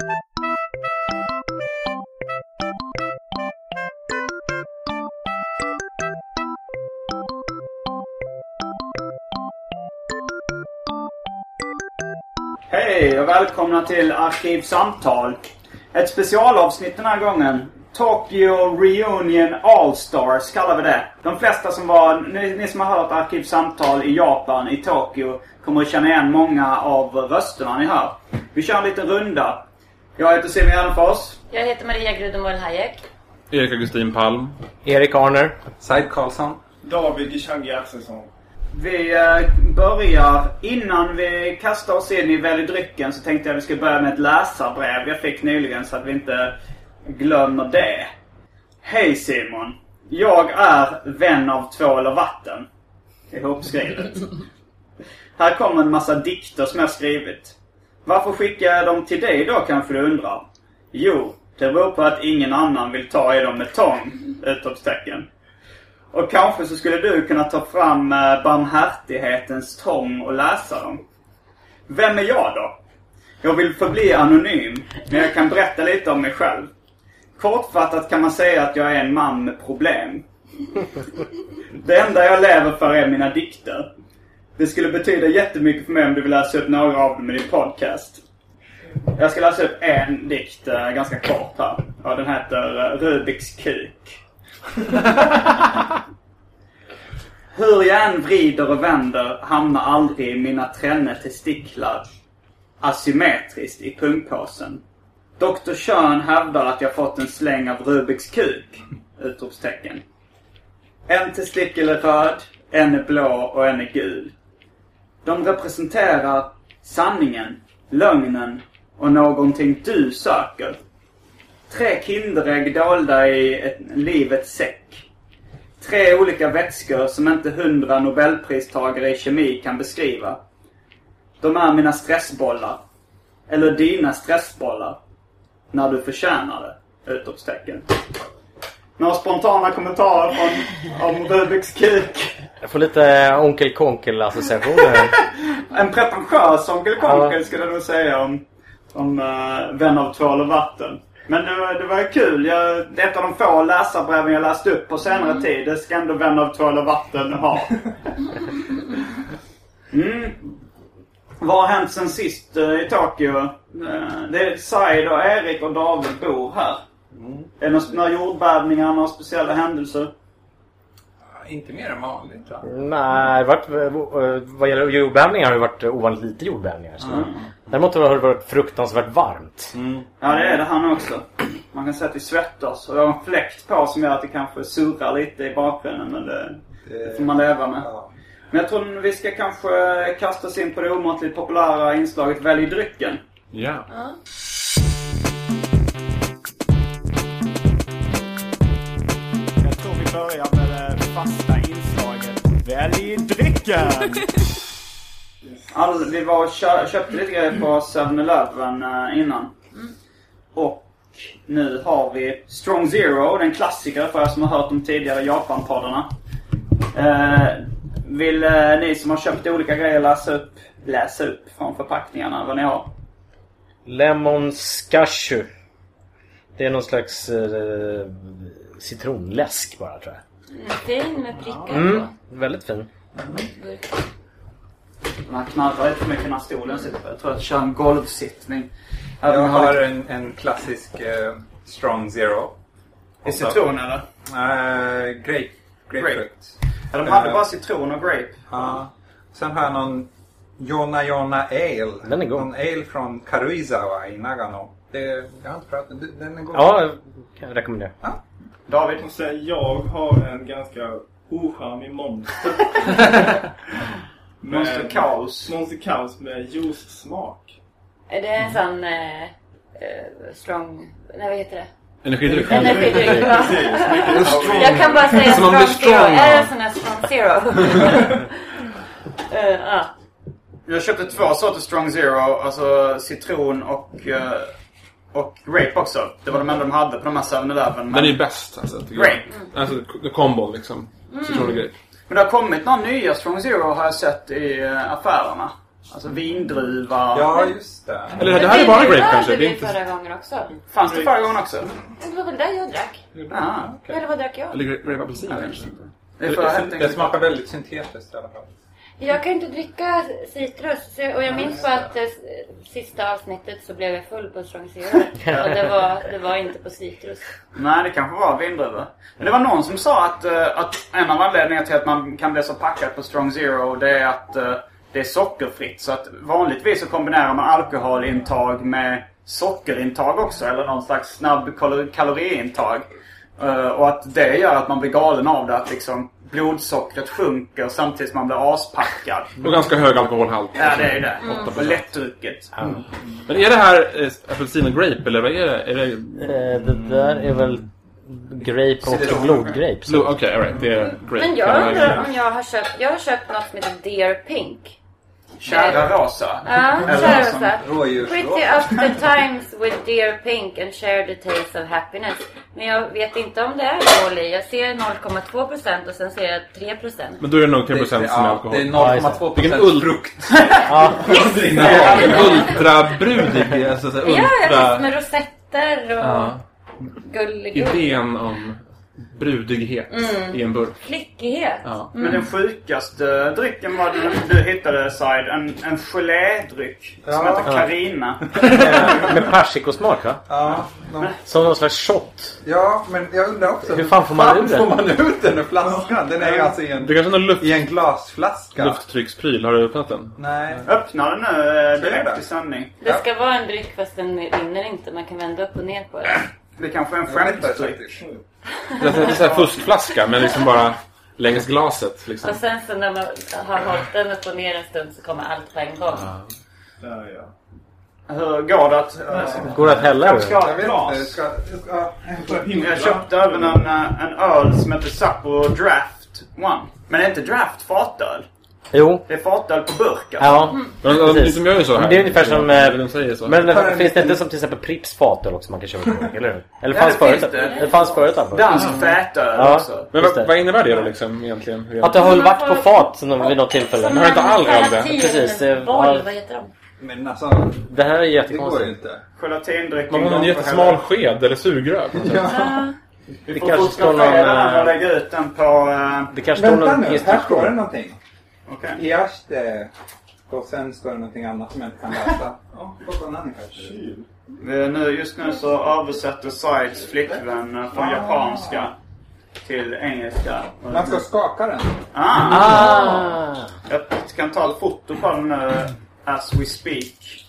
Hej och välkomna till Arkivsamtal. Ett specialavsnitt den här gången. Tokyo Reunion All-Stars kallar vi det. De flesta som var, ni, ni som har hört Arkivsamtal i Japan, i Tokyo, kommer att känna igen många av rösterna ni hör. Vi kör en liten runda. Jag heter Simon Gärdenfors. Jag heter Maria Grudenborg Hayek. Erik Augustin Palm. Erik Arner. Said Karlsson. David Gishagi Axelsson. Vi eh, börjar, innan vi kastar oss in i Välj drycken så tänkte jag att vi ska börja med ett läsarbrev jag fick nyligen så att vi inte glömmer det. Hej Simon! Jag är vän av tvål och vatten. Ihopskrivet. Här kommer en massa dikter som jag skrivit. Varför skickar jag dem till dig då kanske du undrar? Jo, det beror på att ingen annan vill ta i dem med tång! Utropstecken. Och kanske så skulle du kunna ta fram eh, barmhärtighetens tång och läsa dem. Vem är jag då? Jag vill förbli anonym, men jag kan berätta lite om mig själv. Kortfattat kan man säga att jag är en man med problem. Det enda jag lever för är mina dikter. Det skulle betyda jättemycket för mig om du vill läsa upp några av dem i din podcast. Jag ska läsa upp en dikt eh, ganska kort här. Och den heter eh, Rubiks kuk. Hur jag än vrider och vänder hamnar aldrig mina tränne testiklar asymmetriskt i pungpåsen. Dr. Kön hävdar att jag fått en släng av Rubiks kuk! Utropstecken. En testikel är röd, en är blå och en är gul. De representerar sanningen, lögnen och någonting du söker. Tre Kinderägg dolda i ett livets säck. Tre olika vätskor som inte hundra nobelpristagare i kemi kan beskriva. De är mina stressbollar. Eller dina stressbollar. När du förtjänar det! Utropstecken. Några spontana kommentarer från, om Rubiks kuk? Jag får lite Onkel Konkel-associationer. en pretentiös Onkel Konkel skulle jag nog säga om, om uh, Vän av tvål och vatten. Men det var, det var ju kul. Jag, det är ett av de få läsarbreven jag läst upp på senare mm. tid. Det ska ändå Vän av tvål och vatten ha. Mm. Vad har hänt sen sist uh, i Tokyo? Uh, det är Said och Erik och David bor här. Mm. Är det några jordbävningar, några speciella händelser? Inte mer än vanligt va? Nej, varit, vad gäller jordbävningar har det varit ovanligt lite jordbävningar. Så. Mm. Däremot har det varit fruktansvärt varmt. Mm. Ja, det är det här också. Man kan säga att vi svettas. Och jag har en fläkt på som gör att det kanske surrar lite i bakgrunden. Men det, det, det får man leva med. Ja. Men jag tror vi ska kanske kasta oss in på det omåttligt populära inslaget Välj drycken. Ja. ja. Jag tror vi börjar Välj drycken! All, vi var och kö köpte lite grejer på 7-Eleven uh, innan. Och nu har vi Strong Zero, den klassiker för er som har hört de tidigare Japan-poddarna. Uh, vill uh, ni som har köpt olika grejer läsa upp, läsa upp från förpackningarna vad ni har? Lemon Scashu. Det är någon slags uh, citronläsk bara tror jag. Fin med prickar mm, på. Väldigt fin. Mm. Man knarrar lite för mycket när stolen sitter. Jag tror att jag kör en golvsittning. Jag har en, en klassisk uh, Strong Zero. I citron eller? Uh, grape, grapefrukt. Ja, de hade Eh, bara citron och grape. Ja. Sen har jag någon Jona Jona Ale. Den är god. Någon ale från Karuizawa i Nagano. Det, jag har inte pratat den. Den är god. Ja, kan jag rekommendera. David? Och sen jag har en ganska ocharmig monster. Med- Monster Kaos. Monster Kaos med juice-smak. Är det en sån eh, eh, strong... Nej, vad heter det? Energidryck. Energidryck. Mycket Jag kan bara säga strong zero. Är det en sån här strong zero? Eh, ja. Jag köpte två sorter Strong Zero. Alltså citron och, eh, och grape också. Det var de enda de hade på de här 7-Eleven. Den är bäst alltså, Grape. jag. Alltså k- kombon liksom. Grape. Men det har kommit några nya Strong Zero har jag sett i eh, affärerna. Alltså vindruva. Ja, just det. Eller det här är bara det grape kanske. Det är vi inte... förra gången också. Fanns det förra gången också? Det var väl där jag drack? Ja. Eller vad drack jag? Eller grape apelsin kanske. Det Det enkelt. smakar väldigt syntetiskt i alla fall. Jag kan inte dricka citrus. Och jag minns bara att eh, sista avsnittet så blev jag full på strong zero. Och det var, det var inte på citrus. Nej, det kanske var vindruva. Men det var någon som sa att, eh, att en av anledningarna till att man kan bli så packad på Strong Zero det är att eh, det är sockerfritt. Så att vanligtvis så kombinerar man alkoholintag med sockerintag också. Eller någon slags snabb kal- kaloriintag. Och att det gör att man blir galen av det. Att liksom blodsockret sjunker samtidigt som man blir aspackad. Och ganska hög alkoholhalt. Ja, det är ju det. Mm. Och lättdrucket. Men är det här eh, apelsin och grape eller vad är det? Är det... Eh, Det där är väl grape och blodgrape. Okej, alright. Det är grape. Men jag undrar om jag har köpt... Jag har köpt något som heter Dear Pink. Kära Rosa. Ja, kära Rosa. Pretty up the times with Dear Pink and share the taste of happiness. Men jag vet inte om det är alkohol i. Jag ser 0,2% och sen ser jag 3%. Men då är det nog 3% som är ja, alkohol. Det är 0,2 Vilken procent ull- frukt. Ja, Ultrabrudig, alltså Ja, med rosetter och Ja. gullig Idén om brudighet i en burk. flickighet. Ja. Men den sjukaste drycken var den du hittade Side. En, en gelédryck som Ja. heter Carina. med persikosmak va? Ja, de, Som någon slags shot. ja, men jag undrar också. Hur fan får man ut den? får man ut den ur flaskan? Den är ju alltså i en, Det kanske är luft, i en glasflaska. lufttryckspryl. Har du öppnat den? Nej. Öppna den nu eh, det? direkt i sändning. Det ska vara en dryck fast den rinner inte. Man kan vända upp och ner på den. Det kanske är en Jag skämtdryck. faktiskt. Det är det är här fuskflaska men liksom bara längs glaset. Liksom. Och sen så när man har hållit den upp och ner en stund så kommer allt på en gång. Där ja. Hur går det att... eh, Går det att hälla Jag ha Jag ett vet glas. inte. Ska, ja, Jag köpte även en, eh, en öl som heter Sapporo Draft One. Men det är inte Draft fatöl. Jo. Det är fatöl på burk alltså. Ja. Men de, Precis. de gör ju så här. Men det är ungefär som, eh, De säger så. Men det, finns det inte som till exempel Pripps fatöl också man kan köpa på eller hur? Eller Ja, fanns det förut? finns det. Det fanns förut alltså. Dansk fätöl Ja. också. Men vad, vad innebär det då liksom egentligen? Att det har varit på fat vid något tillfälle. Som har inte all öl det? Precis, Boll, vad heter de? men alltså, Det här är det går ju jättekonstigt. inte. Gelatindryck. Man har en jättesmal sked eller sugrör. sätt. Vi Det får kanske står någon, eh, lägga ut den på... eh, Det kanske står Vänta någon nu, här står det instruktion. någonting. Okej. Iaste. Och sen står det någonting annat som jag inte kan läsa. Ja, oh, bananer kanske. Eh, Nu, just nu så översätter Sides flickvän eh, från japanska till engelska. Man ska skaka den. Ah, Ah! jag kan ta ett foto på den nu as we speak.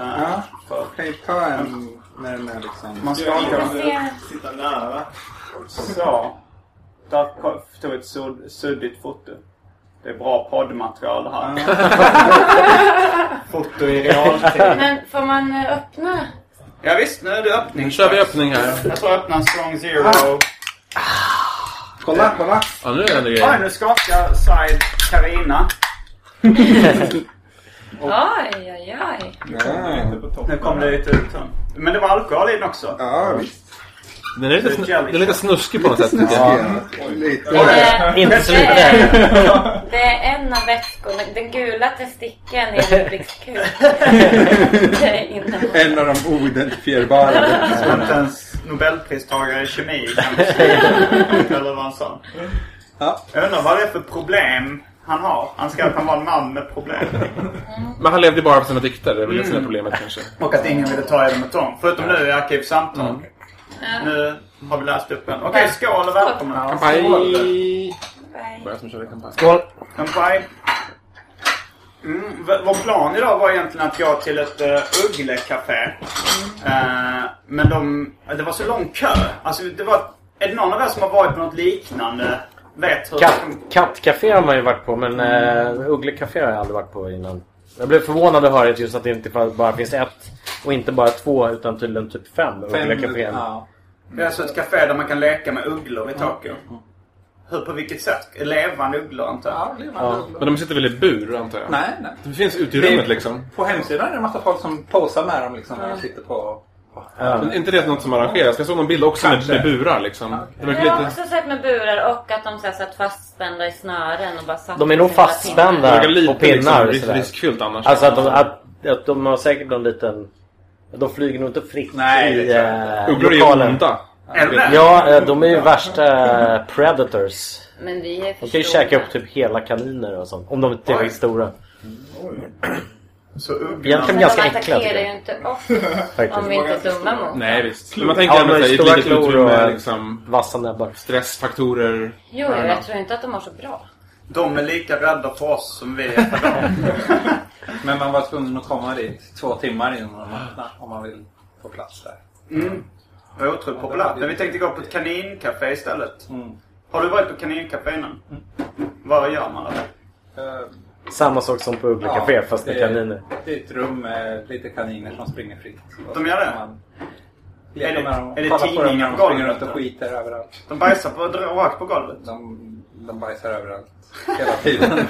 Eh, Ja. för Kan ju ta en när den är liksom... man Ska skakar den. inte sitta nära? Så. Där tog ett sudd, suddigt foto. Det är bra poddmaterial det här. Foto i realtid. Men får man eh, öppna? Ja, visst, nu är det öppning. Nu kör vi öppning här. Jag ska öppna en strong zero. Kolla, kolla! Ja, nu är det ändå Oj, grejer. nu skakar side Carina. Oj, oj, oj. Ja, Nu kom det lite ut. Men det var alkohol i den också. ja visst. Den är lite, sn- den är lite snuskig på något sätt tycker jag. Ja, lite. Eh, Inte så det lite. är- Det är en av vätskorna. Den gula testikeln. Det är inne. En av de oidentifierbara. Inte ens Nobelpristagare i kemi kan säga. Eller vad han sa. Ja. Jag undrar vad det är för problem han har. Han ska att han var en man med problem. Men han levde bara för sina dikter. Det är väl det som är problemet kanske. Och att ingen ville ta i dem med tång. Förutom nu i Arkivsamtal. Nu har vi läst upp den. Okej, skål och välkomna. Som körde kampanj. Skål! Kampanj. Mm, vår plan idag var egentligen att gå till ett uh, Uggle-café. Eh, men de, det var så lång kö. Alltså det var... Är det någon av er som har varit på något liknande? Vet hur... Katt, kattcafé har man ju varit på men uh, Ugglekafé har jag aldrig varit på innan. Jag blev förvånad att höra just att det inte bara finns ett och inte bara två utan tydligen typ fem Ugglekaféer. Ja. Det är alltså ett café där man kan leka med ugglor i taket. Hur, på vilket sätt? Levande ugglor antar jag? Ja, är man Men de sitter väl i bur antar jag? Nej, nej. Det finns ute i rummet liksom. På hemsidan är det en massa folk som posar med dem liksom när de sitter på... Men är inte det något som arrangeras? Jag såg någon bild också med, med burar liksom. Det verkar Jag har lite... också sett med burar och att de så här, satt fastspända i snören och bara satt De är nog fastspända. Det på pinnar liksom, risk, sådär. riskfyllt annars. Alltså att de, att, att de har säkert någon liten... De flyger nog inte fritt Nej, det i är ju lokalen. Eller? Ja, eh, de är ju värsta eh, predators. Men vi är De kan ju käka upp typ hela kaniner och sånt. Om de inte är tillräckligt stora. Så. Egentligen Men ganska de äckliga attackerar tycker ju jag. inte oss om vi inte är dumma mot Nej dem. visst. Men man tänker Ja, ändå men att i ett litet utrymme och- liksom Vassa näbbar. stressfaktorer. Jo, jag tror inte att de mår så bra. De är lika rädda för oss som vi är för dem. Men man var tvungen att komma dit två timmar innan de öppnade om man vill få plats där. Mm. Det var otroligt populärt. Men vi tänkte gå på ett kanincafé istället. Mm. Har du varit på kanincafé innan? Vad gör man då? Samma sak som på Ugglekafé ja, fast med det kaniner. Det är ett rum med lite kaniner som springer fritt. De gör det? kan man Är det- med dem är det på tidningar på de springer golvet runt och skiter överallt. De bajsar på, rakt på golvet. De, de bajsar överallt. Hela tiden.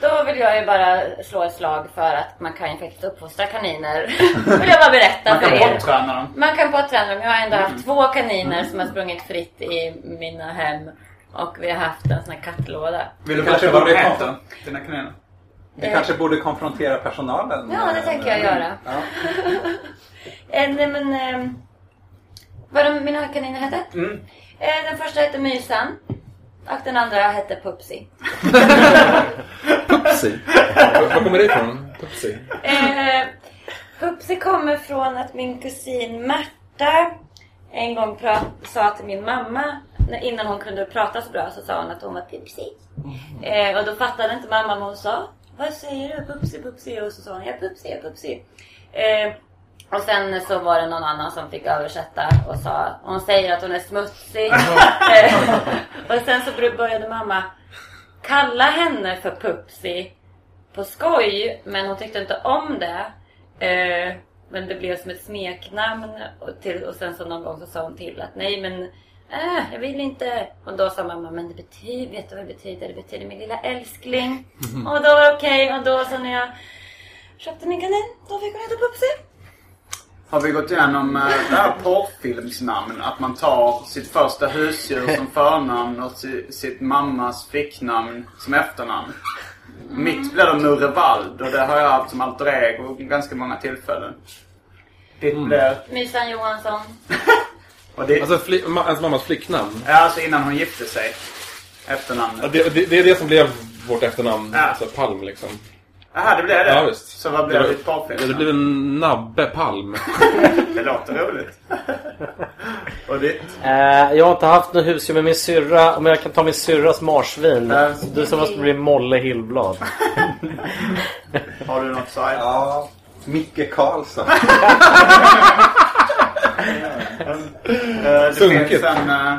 Då vill jag ju bara slå ett slag för att man kan ju faktiskt uppfostra kaniner. vill jag bara berätta Man för kan er. bortträna dem. Man kan påträna dem. Jag har ändå haft två kaniner som har sprungit fritt i mina hem. Och vi har haft en sån här kattlåda. Vill du Kanske borde komma. Dina kaniner? Vi Eh. kanske borde konfrontera personalen. Ja, det tänker jag göra. Ja. Eh, nej, men... Eh, vad de, mina kaniner hette? Mm. Eh, den första hette Mysan. Och den andra hette Pupsi. Pupsi. Var kommer det ifrån? Pupsi. Eh, Pupsi kommer från att min kusin Märta en gång sa till min mamma, innan hon kunde prata så bra, så sa hon att hon var Pupsi. Eh, och då fattade inte mamma vad hon sa. Vad säger du? Pupsi, Pupsi. Och så sa hon, ja Pupsi, ja Pupsi. Eh, och sen så var det någon annan som fick översätta och sa, hon säger att hon är smutsig. Och sen så började mamma kalla henne för Pupsi på skoj, men hon tyckte inte om det. Eh, men det blev som ett smeknamn och, till, och sen så någon gång så sa hon till att nej men äh, jag vill inte. Och då sa mamma, men det betyder, vet du vad det betyder? Det betyder min lilla älskling. Och då var det okej och då så när jag köpte min kanin, då fick hon heta Pupsi. Har vi gått igenom eh, det här porrfilmsnamn? Att man tar sitt första husdjur som förnamn och si- sitt mammas flicknamn som efternamn. Mitt blir då Murrevald och det har jag haft som alter ego ganska många tillfällen. Ditt blir... Mysan Johansson. Och det, Alltså fli, ma, ens mammas flicknamn. ja, alltså innan hon gifte sig. Efternamnet. Ja, det, det, det är det som blev vårt efternamn. Ja. Alltså Palm liksom. Jaha, det blev det? Ja, visst. Så vad blev Det ditt Ja, porrfilmsnamn? det blev en Nabbe Palm. Det låter roligt. och ditt? Eh, jag har inte haft något husdjur med min syrra. Men jag kan ta min syrras marsvin. Ja. Du som måste bli Molle Hillblad. Har du något side? Ja, Micke Karlsson. Eh, Det Sunkigt. finns en uh,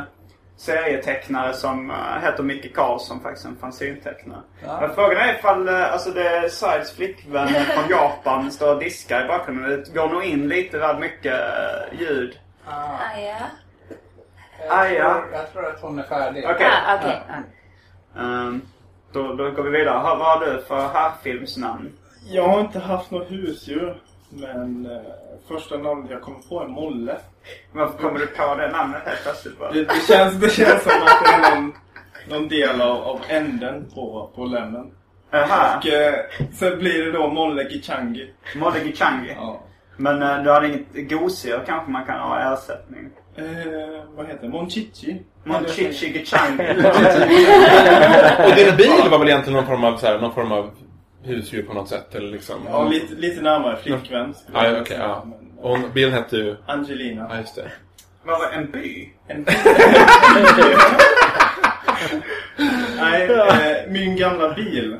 serietecknare som uh, heter Micke Karlsson, faktiskt en fanzintecknare. Men frågan är ifall uh, alltså det är Sides flickvän från Japan står och diskar i bakgrunden. Det går nog in lite väl mycket uh, ljud. Ah, ja. Ah, ja. Jag tror att hon är färdig. Okej. Ah, okej. Um, då, då går vi vidare. Vad har du för herrfilmsnamn? Jag har inte haft något husdjur. Men eh, första namnet jag kommer på är Molle. Varför kommer du på det namnet helt plötsligt? bara? Det, det, känns, det känns som att det är någon, någon del av, av änden på, på lämmen. Jaha. Och eh, sen blir det då Molle Gichangi. Molle Gichangi. Ja. Men uh, du hade inget gosedjur kanske man kan ha ersättning? Eh, vad heter det? Monchichi. Monchichi Gichangi. Och din bil var väl egentligen någon form av, så här, någon form av husdjur på något sätt? Eller liksom. Ja, lite, lite närmare flickvän. Ja, okej. säga. ja. Men, Och hon- bilen hette ju... Angelina. Ja, just det. Vad var en by? En Nej, eh, min gamla bil.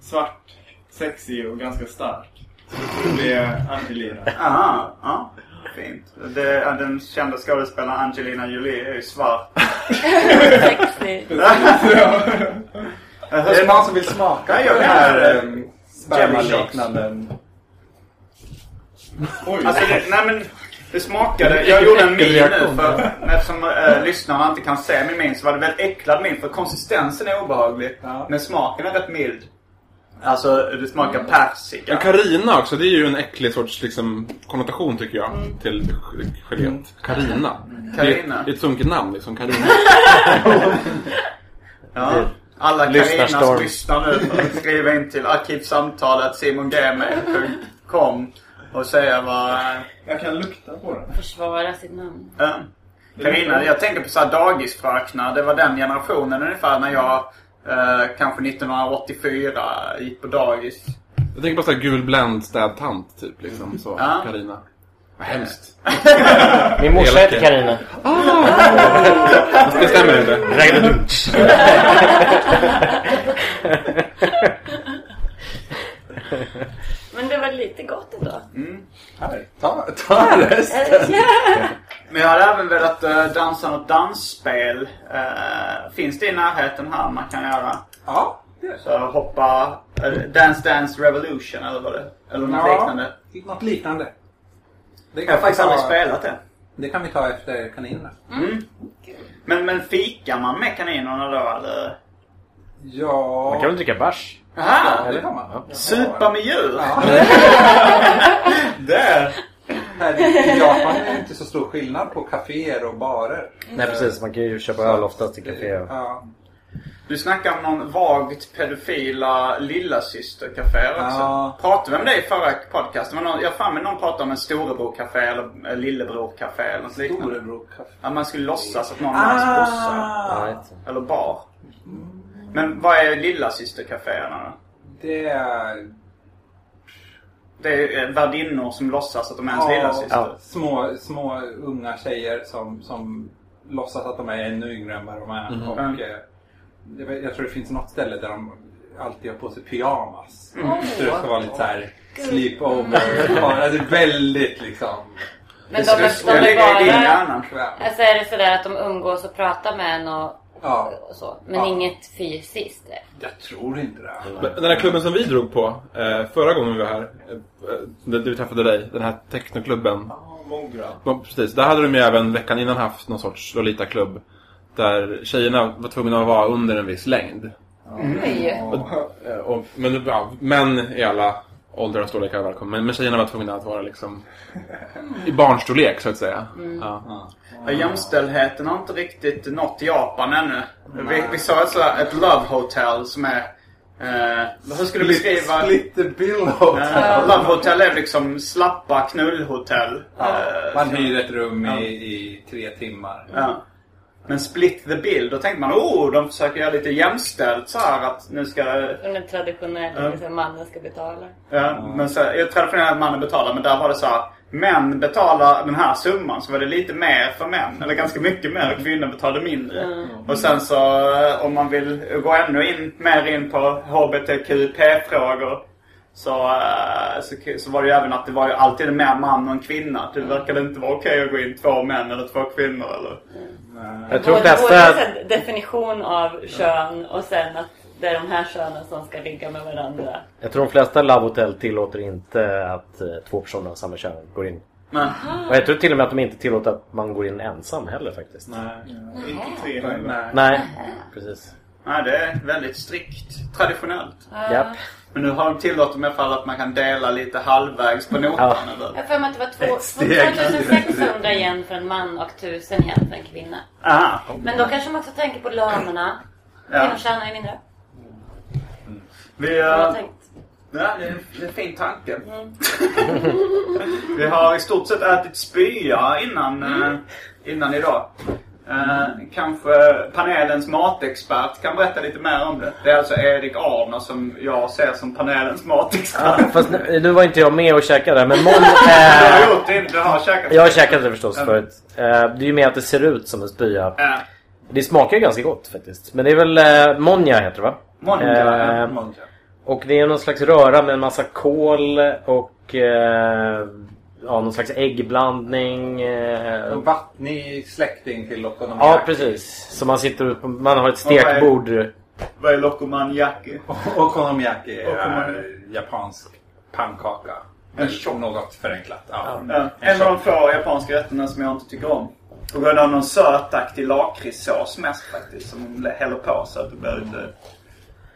Svart, sexig och ganska stark. Det blir Angelina. Aha, ja. Fint. Det, ja, den kända skådespelaren Angelina Jolie är ju svart. Sexy. Är det någon som vill smaka på den här um, spermaliknande... Oj. Alltså, det, nej men det smakade... Jag gjorde en min nu för eftersom äh, lyssnarna inte kan se min min så var det väldigt äcklad min för konsistensen är obehaglig. Ja. Men smaken är rätt mild. Alltså det smakar persika. Men Carina också, det är ju en äcklig sorts liksom, konnotation tycker jag till geléet. Är, Carina. det är ett sunkigt namn liksom, Carina. Ja. Alla. Carinas lyssnar nu får skriva in till arkivsamtalet simongmail.com och säga vad... Jag kan lukta på den. Försvara sitt namn. Ja. Carina, jag tänker på så här dagisfröknar. Det var den generationen ungefär när jag eh, kanske 1984 gick på dagis. Jag tänker på såhär gul bländ städtant typ liksom. Så, Ja. Carina. Vad hemskt. Min morsa heter Carina. Det stämmer inte. Men det var lite gott ändå. Här, ta, ta resten. Men jag hade även velat uh, dansa något dansspel. Eh, finns det i närheten här man kan göra? Ja, så. Hoppa eh, Dance Dance Revolution eller vad det Eller något liknande. Något liknande. Det Jag har faktiskt aldrig spelat det. Det kan vi ta efter kaninerna. Men, men fikar man med kaninerna då eller? Ja... Man kan väl dricka bärs? Aha! Ja, det kan man. Supa med djur? Ja. Där! Här I Japan är det inte så stor skillnad på kaféer och barer. Nej precis, man kan ju köpa öl oftast i café. Ja. Du snackar om någon vagt pedofila lillasystercafé också. Ja. Pratade vi om det i förra podcasten? Någon, jag har någon pratade om en storebror-café eller eh, lillebror-café eller något liknande. Storebror-kafé. Att man skulle låtsas att någon var brorsa. Ah, inte. Eller bar. Men vad är lillasystercaféerna då? det är... Det är eh, värdinnor som låtsas att de är ens Ja, lillasyster. Ja. små, små unga tjejer som, som låtsas att de är ännu yngre än vad de är. Och, Mm. Eh, jag tror det finns något ställe där de alltid har på sig pyjamas. Mm. Så det ska vara lite så här sleepover. Är väldigt liksom... Men Det de de i din bara... Alltså är det sådär att de umgås och pratar med en och, Ja, och så. Men Ja. inget fysiskt? jag tror inte det. Men Den här klubben som vi drog på eh, förra gången vi var här, eh, där du träffade dig, den här technoklubben. Ja, precis. Där hade de ju även veckan innan haft någon sorts Lolita-klubb. Där tjejerna var tvungna att vara under en viss längd. Eh, Och, men ja, män i alla åldrar och storlekar var välkomna. Men, men tjejerna var tvungna att vara liksom i barnstorlek så att säga. Ja. Ja, jämställdheten har inte riktigt nått Japan ännu. Vi, vi sa alltså ett love hotel som är... Eh, hur skulle du beskriva... Split the bill hotel. Eh, love hotel är liksom slappa knullhotell. Ja, Eh, man hyr ett rum i, i tre timmar. Men split the bill, då tänkte man oh, de försöker göra lite jämställt så här att nu ska... Den traditionella, Ja. liksom, mannen ska betala. Ja, men så, jag traditionellt mannen betalar, men där var det så här. Män betalar den här summan, så var det lite mer för män. Eller ganska mycket mer, och kvinnor betalade mindre. Och sen så eh, om man vill gå ännu in, mer in på HBTQP-frågor. Så, eh, så, så var det ju även att det var ju alltid mer man och en kvinna. Det verkade inte vara okej att gå in två män eller två kvinnor eller... Jag tror Både, både flesta... här definition av kön och sen att det är de här könen som ska ligga med varandra. Jag tror de flesta Love Hotel tillåter inte att eh, två personer av samma kön går in. Men, Och jag tror till och med att de inte tillåter att man går in ensam heller faktiskt. Nej. Inte tre heller. Nej. Nej, precis. nej, det är väldigt strikt. Traditionellt. Japp. Men nu har de tillåtit i alla fall att man kan dela lite halvvägs på notan. Ja. Jag har för mig att det var två, Ett steg. 2600 yen för en man och 1000 yen för en kvinna. Aha. Men då kanske man också tänker på lönerna. Ja. Kvinnor tjänar ju mindre. Vi, har uh, tänkt. ja, det, är, det är en fin tanke. Vi har i stort sett ätit spya innan, eh, innan idag. Eh, kanske panelens matexpert kan berätta lite mer om det. Det är alltså Erik Arner som jag ser som panelens matexpert. Ja, fast nu, nu var inte jag med och käkade men Mon... Du har Eh, gjort det, du har käkat jag har käkat det förstås förut. Eh, det är ju mer att det ser ut som en spya. Ja. Det smakar ju ganska gott faktiskt. Men det är väl eh, Monja heter det va? Monja, Eh, Monja. och det är någon slags röra med en massa kål och eh, ja, någon slags äggblandning. Eh, En vattnig släkting till okonomiyaki. ja, precis. Så man sitter upp, man har ett stekbord. Vad är lokomaniaki? Okonomiyaki är japansk pannkaka. Men något förenklat. Ja. Ja, en av de få japanska rätterna som jag inte tycker om. På grund av någon sötaktig lakritssås mest faktiskt. Som hon häller på så att det blir lite...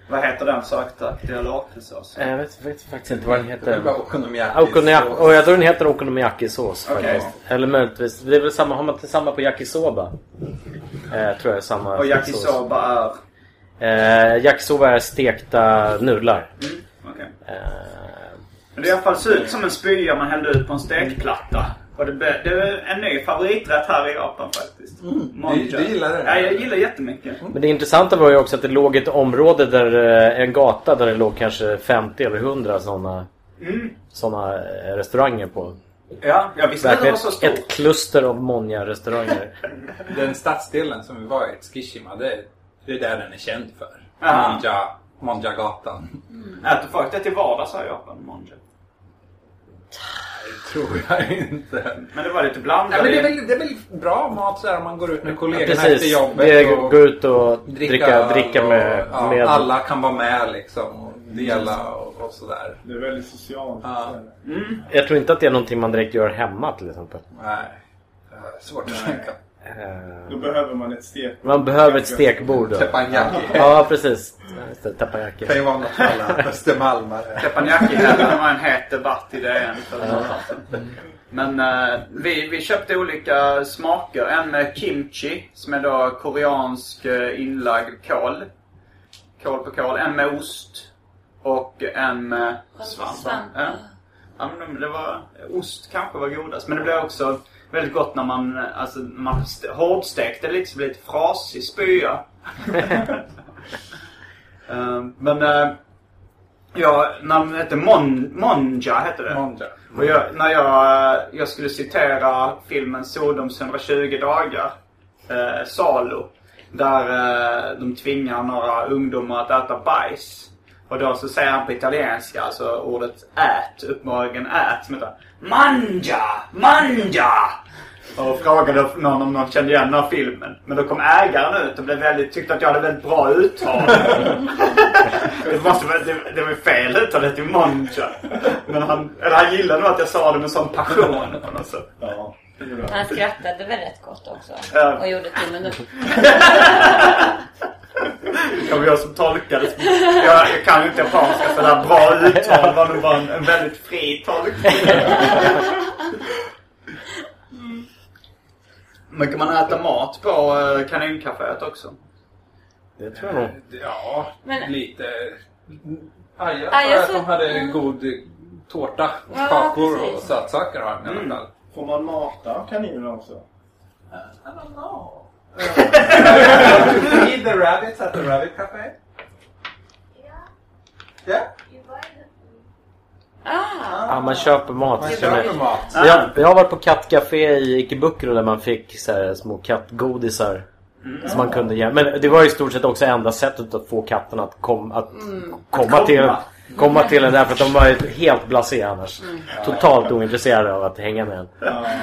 Vad heter den sötaktiga lakritssåsen? Eh, Jag vet, vet faktiskt inte vad den heter. okonomiyaki. Och jag tror den heter okonomiyaki-sås faktiskt. Eller möjligtvis, det är väl samma, har man inte samma på yakisoba? Eh, tror jag är samma Och yakisoba är... Eh, yakisoba är stekta nudlar. Okej. Eh, Men det i alla fall ser ut som en spya man hällde ut på en stekplatta. Och det, det är en ny favoriträtt här i Japan faktiskt. Monja. Du- du gillar det? Ja, jag gillar jättemycket. Men det intressanta var ju också att det låg ett område där, eh, en gata där det låg kanske 50 eller 100 sådana Mm. såna eh, restauranger på. Ja, jag visste inte att det var så ett, stort. ett kluster av Monja-restauranger. Den stadsdelen som vi var i, Tsukishima, det, det är där den är känd för. Monja, Monjagatan. Äter folk det till vardags här i Japan? Monja. Det tror jag inte. Men det var lite blandat. Ja, men det, är väl, det är väl bra mat så här om man går ut med Ja, kollegorna efter precis. jobbet. Det och gå ut och dricka, dricka, och- med, ja, med... Alla kan vara med liksom. Och dela och, och sådär. Det är väldigt socialt. Ja. Jag tror inte att det är någonting man direkt gör hemma till exempel. Nej. Det är Svårt att tänka. Eh, Då behöver man ett stek. Man behöver ett stekbord då. Teppanyaki. Ja, precis. Teppanyaki. kan ju vara något för alla östermalmare. Teppanyaki-hällen var en het debatt i DN för. Men eh, vi, vi köpte olika smaker. En med kimchi, som är då koreansk uh, inlagd kål. Kål på kål. En med ost. Och en med svamp. Ja. Ja, men det var, ost kanske var godast. Men det blev också väldigt gott när man, alltså, när man st- hårdstekte lite så blev det lite frasig spya. Eh, men eh, ja, namnet hette Mon, Monja hette det. Monja. Och jag, när jag, eh, jag skulle citera filmen Sodoms 120 dagar, eh, Salo. Där eh, de tvingar några ungdomar att äta bajs. Och då så säger han på italienska, alltså ordet ät, uppenbarligen ät, som heter Manja! Manja! Och frågade någon om någon kände igen den här filmen. Men då kom ägaren ut och blev väldigt, tyckte att jag hade väldigt bra uttal. det, måste, det, det var fel uttalet till Monja. Men han, eller han gillade nog att jag sa det med sån passion på något sätt. Ja. Han skrattade väl rätt gott också. Och gjorde tummen upp. Det var jag som tolkade. Jag, jag kan ju inte japanska så det här bra uttal var nog bara en, en väldigt fri tolkning. Men kan man äta mat på eh, kanincaféet också? Det tror jag nog. Ja, Men- lite... Aja Ja, sa att de hade ja. god tårta, Ja, kakor och precis. sötsaker har de i alla fall. Får man mata kaninerna också? I don't know. Feed the rabbits at the rabbit cafe? Ja. Ah! Ja, man köper mat. Man köper mat. Jag, jag har varit på kattcafé i Ikebukuro där man fick så här, små kattgodisar. Som man kunde ge. Men det var ju i stort sett också enda sättet att få katterna att, kom, att komma, Att till, komma. komma till en därför att de var helt blasé annars. Totalt ointresserade av att hänga med en.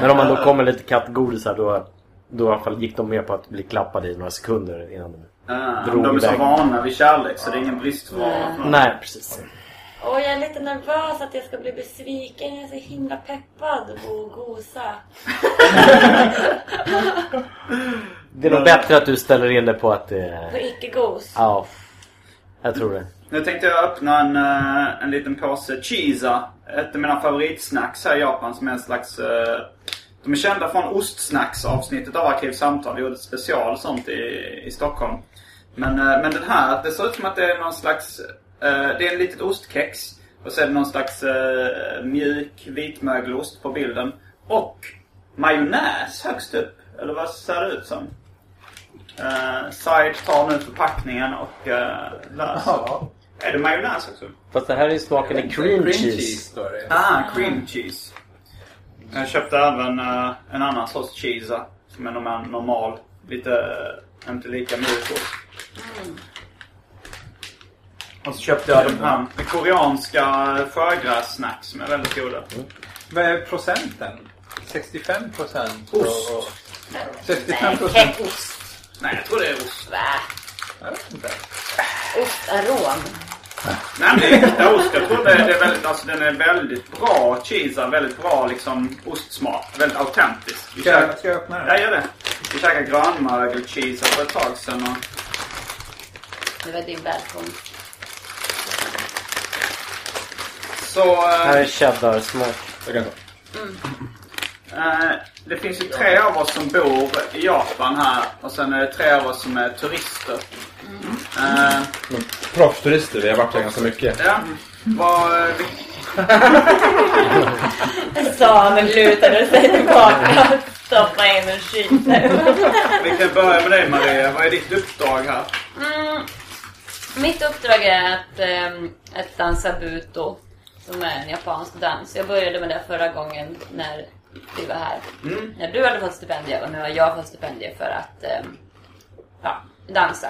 Men om man då kom med lite kattgodisar då, då i alla fall gick de med på att bli klappade i några sekunder innan de... Ah, Drog de är så vana vid kärlek så det är ingen bristvara. Nej, precis. Och jag är lite nervös att jag ska bli besviken. Jag är så himla peppad på att gosa. Det är nog bättre att du ställer in dig på att det... På icke-gos. Ja, jag tror det. Nu tänkte jag öppna en, eh, en liten påse Cheeza. Ett av mina favoritsnacks här i Japan som är en slags... eh, De är kända från ostsnacks-avsnittet av Arkivsamtal. Vi gjorde ett special sånt i, i Stockholm. Men, eh, men den här, det ser ut som att det är någon slags... eh, Det är en litet ostkex. Och så är det någon slags eh, mjuk vitmögelost på bilden. Och majonnäs högst upp. Eller vad ser det ut som? Uh, Side tar nu förpackningen och uh, läser. Ja. Är det majonnäs också? Fast det här är ju smaken i cream, cheese. står det. Ah, cream cheese. Jag köpte även eh, en annan sorts cheese som är normal, normal lite Inte lika mjuk ost. Och så köpte jag de här koreanska sjögrässnacks som är väldigt goda. Vad är procenten? 65 procent? Ost. 65 Nej, procent? ost. Nej, jag tror det är ost. Va? Jag vet inte. Ostarom. Nej, men det är äkta ost. Jag tror det, det är väldigt, alltså, den är väldigt bra cheese. Väldigt bra liksom ostsmak. Väldigt autentisk. Vi Ska jag, käkade- ska jag öppna Ja, den? gör det. Vi käkade grönmögelcheese för ett tag sedan. Och... Det var din välkomst. Så... eh, Här är cheddarsmak. Jag kan ta. Eh, det finns ju tre av oss som bor i Japan här och sen är det tre av oss som är turister. Eh, Men Proffsturister, vi har varit här ganska mycket. ja, vad, eh, vi, Samuel lutade sig tillbaka och stoppade in en kyler. vi kan börja med dig Maria. Vad är ditt uppdrag här? Mm. Mitt uppdrag är att, um, att dansa buto. Som är en japansk dans. Jag började med det förra gången när vi var här. Mm. När du hade fått stipendium och nu har jag fått stipendium för att ehm, ja, dansa.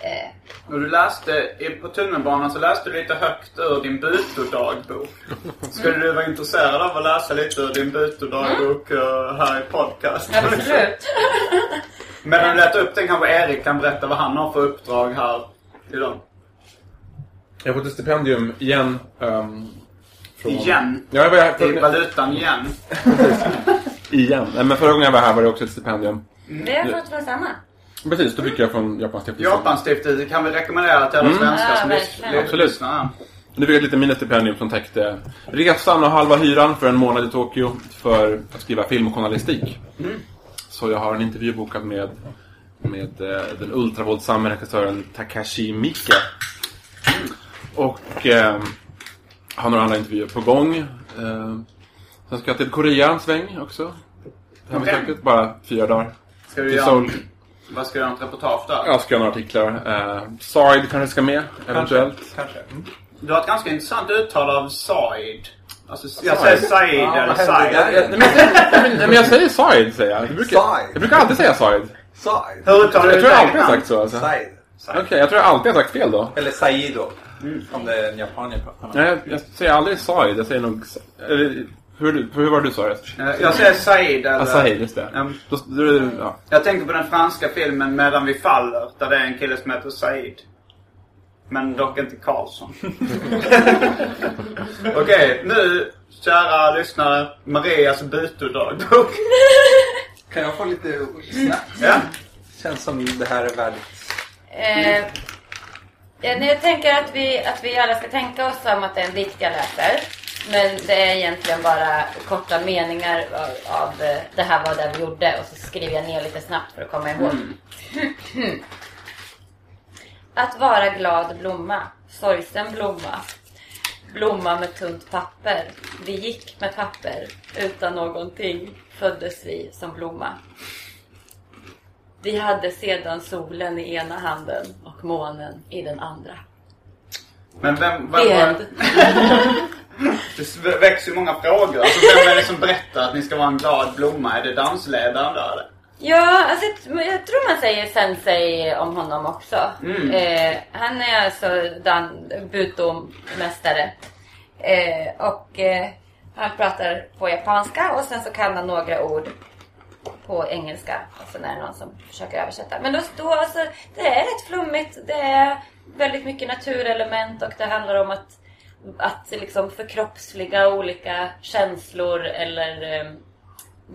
Eh, Och du läste, i- på tunnelbanan så läste du lite högt ur din Buto-dagbok. Skulle du vara intresserad av att läsa lite ur din Buto-dagbok eh, här i podcast? absolut. Men om du letar upp den kanske Erik kan berätta vad han har för uppdrag här idag. Jag har fått ett stipendium igen. från... Igen. Ja, jag var här I för... valutan igen. Igen. Nej, men förra gången jag var här var det också ett stipendium. Vi har fått från samma. Precis, då fick jag från Japanstiftelsen. Japanstiftelsen kan vi rekommendera till alla Mm. svenskar Ja, som lys- Absolut. lyssnar. Nu fick jag ett litet ministipendium som täckte resan och halva hyran för en månad i Tokyo för att skriva filmjournalistik. Så jag har en intervju bokad med, med eh, den ultravåldsamme regissören Takashi Miike. Och eh, har några andra intervjuer på gång. Eh, sen ska jag till Korea en sväng också. Hembesöket, bara fyra dagar. Ska du Till göra, Seoul. vad ska du göra något reportage där? Jag ska göra några artiklar. Eh, Side kanske ska med, eventuellt. Kanske. Mm. Du har ett ganska intressant uttal av Said. Alltså, jag säger Said Ja, eller Said. Nej, men, nej, men, nej, men jag säger side, säger jag. Jag brukar, jag alltid säga side. Said. Hur uttalar Jag du tror jag alltid har sagt så. Alltså. Okej, Said. jag tror jag alltid har sagt fel då. Eller Saido. Om det är en japan jag pratar med. Nej, jag, jag säger aldrig side, jag säger nog... Eller, hur, hur var det du sa det? Eh, Jag säger Said eller... Ja, side, just det. Mm. Då, då, ja. Jag tänker på den franska filmen Medan vi faller. Där det är en kille som heter Said. Men dock inte Karlsson. Okej, nu kära lyssnare. Marias Buto-dagbok. Kan jag få lite snacks? Ja. Känns som det här är värdigt. Eh, ja, jag tänker att vi, att vi alla ska tänka oss om att det är en dikt jag läser. Men det är egentligen bara korta meningar av, av eh, det här var det vi gjorde. Och så skriver jag ner lite snabbt för att komma ihåg. Att vara glad blomma, sorgsen blomma. Blomma med tunt papper. Vi gick med papper. Utan någonting föddes vi som blomma. Vi hade sedan solen i ena handen och månen i den andra. Men vem... vem var, det växer ju många frågor. Alltså, vem är det som berättar att ni ska vara en glad blomma? Är det dansledaren där eller? Ja, alltså, jag tror man säger sensei om honom också. Mm. Eh, han är alltså dan, buto-mästare. Eh, och eh, han pratar på japanska och sen så kan han några ord på engelska. Och sen är det någon som försöker översätta. Men då, då alltså, det är rätt flummigt. Det är väldigt mycket naturelement och det handlar om att, att liksom förkroppsliga olika känslor eller eh,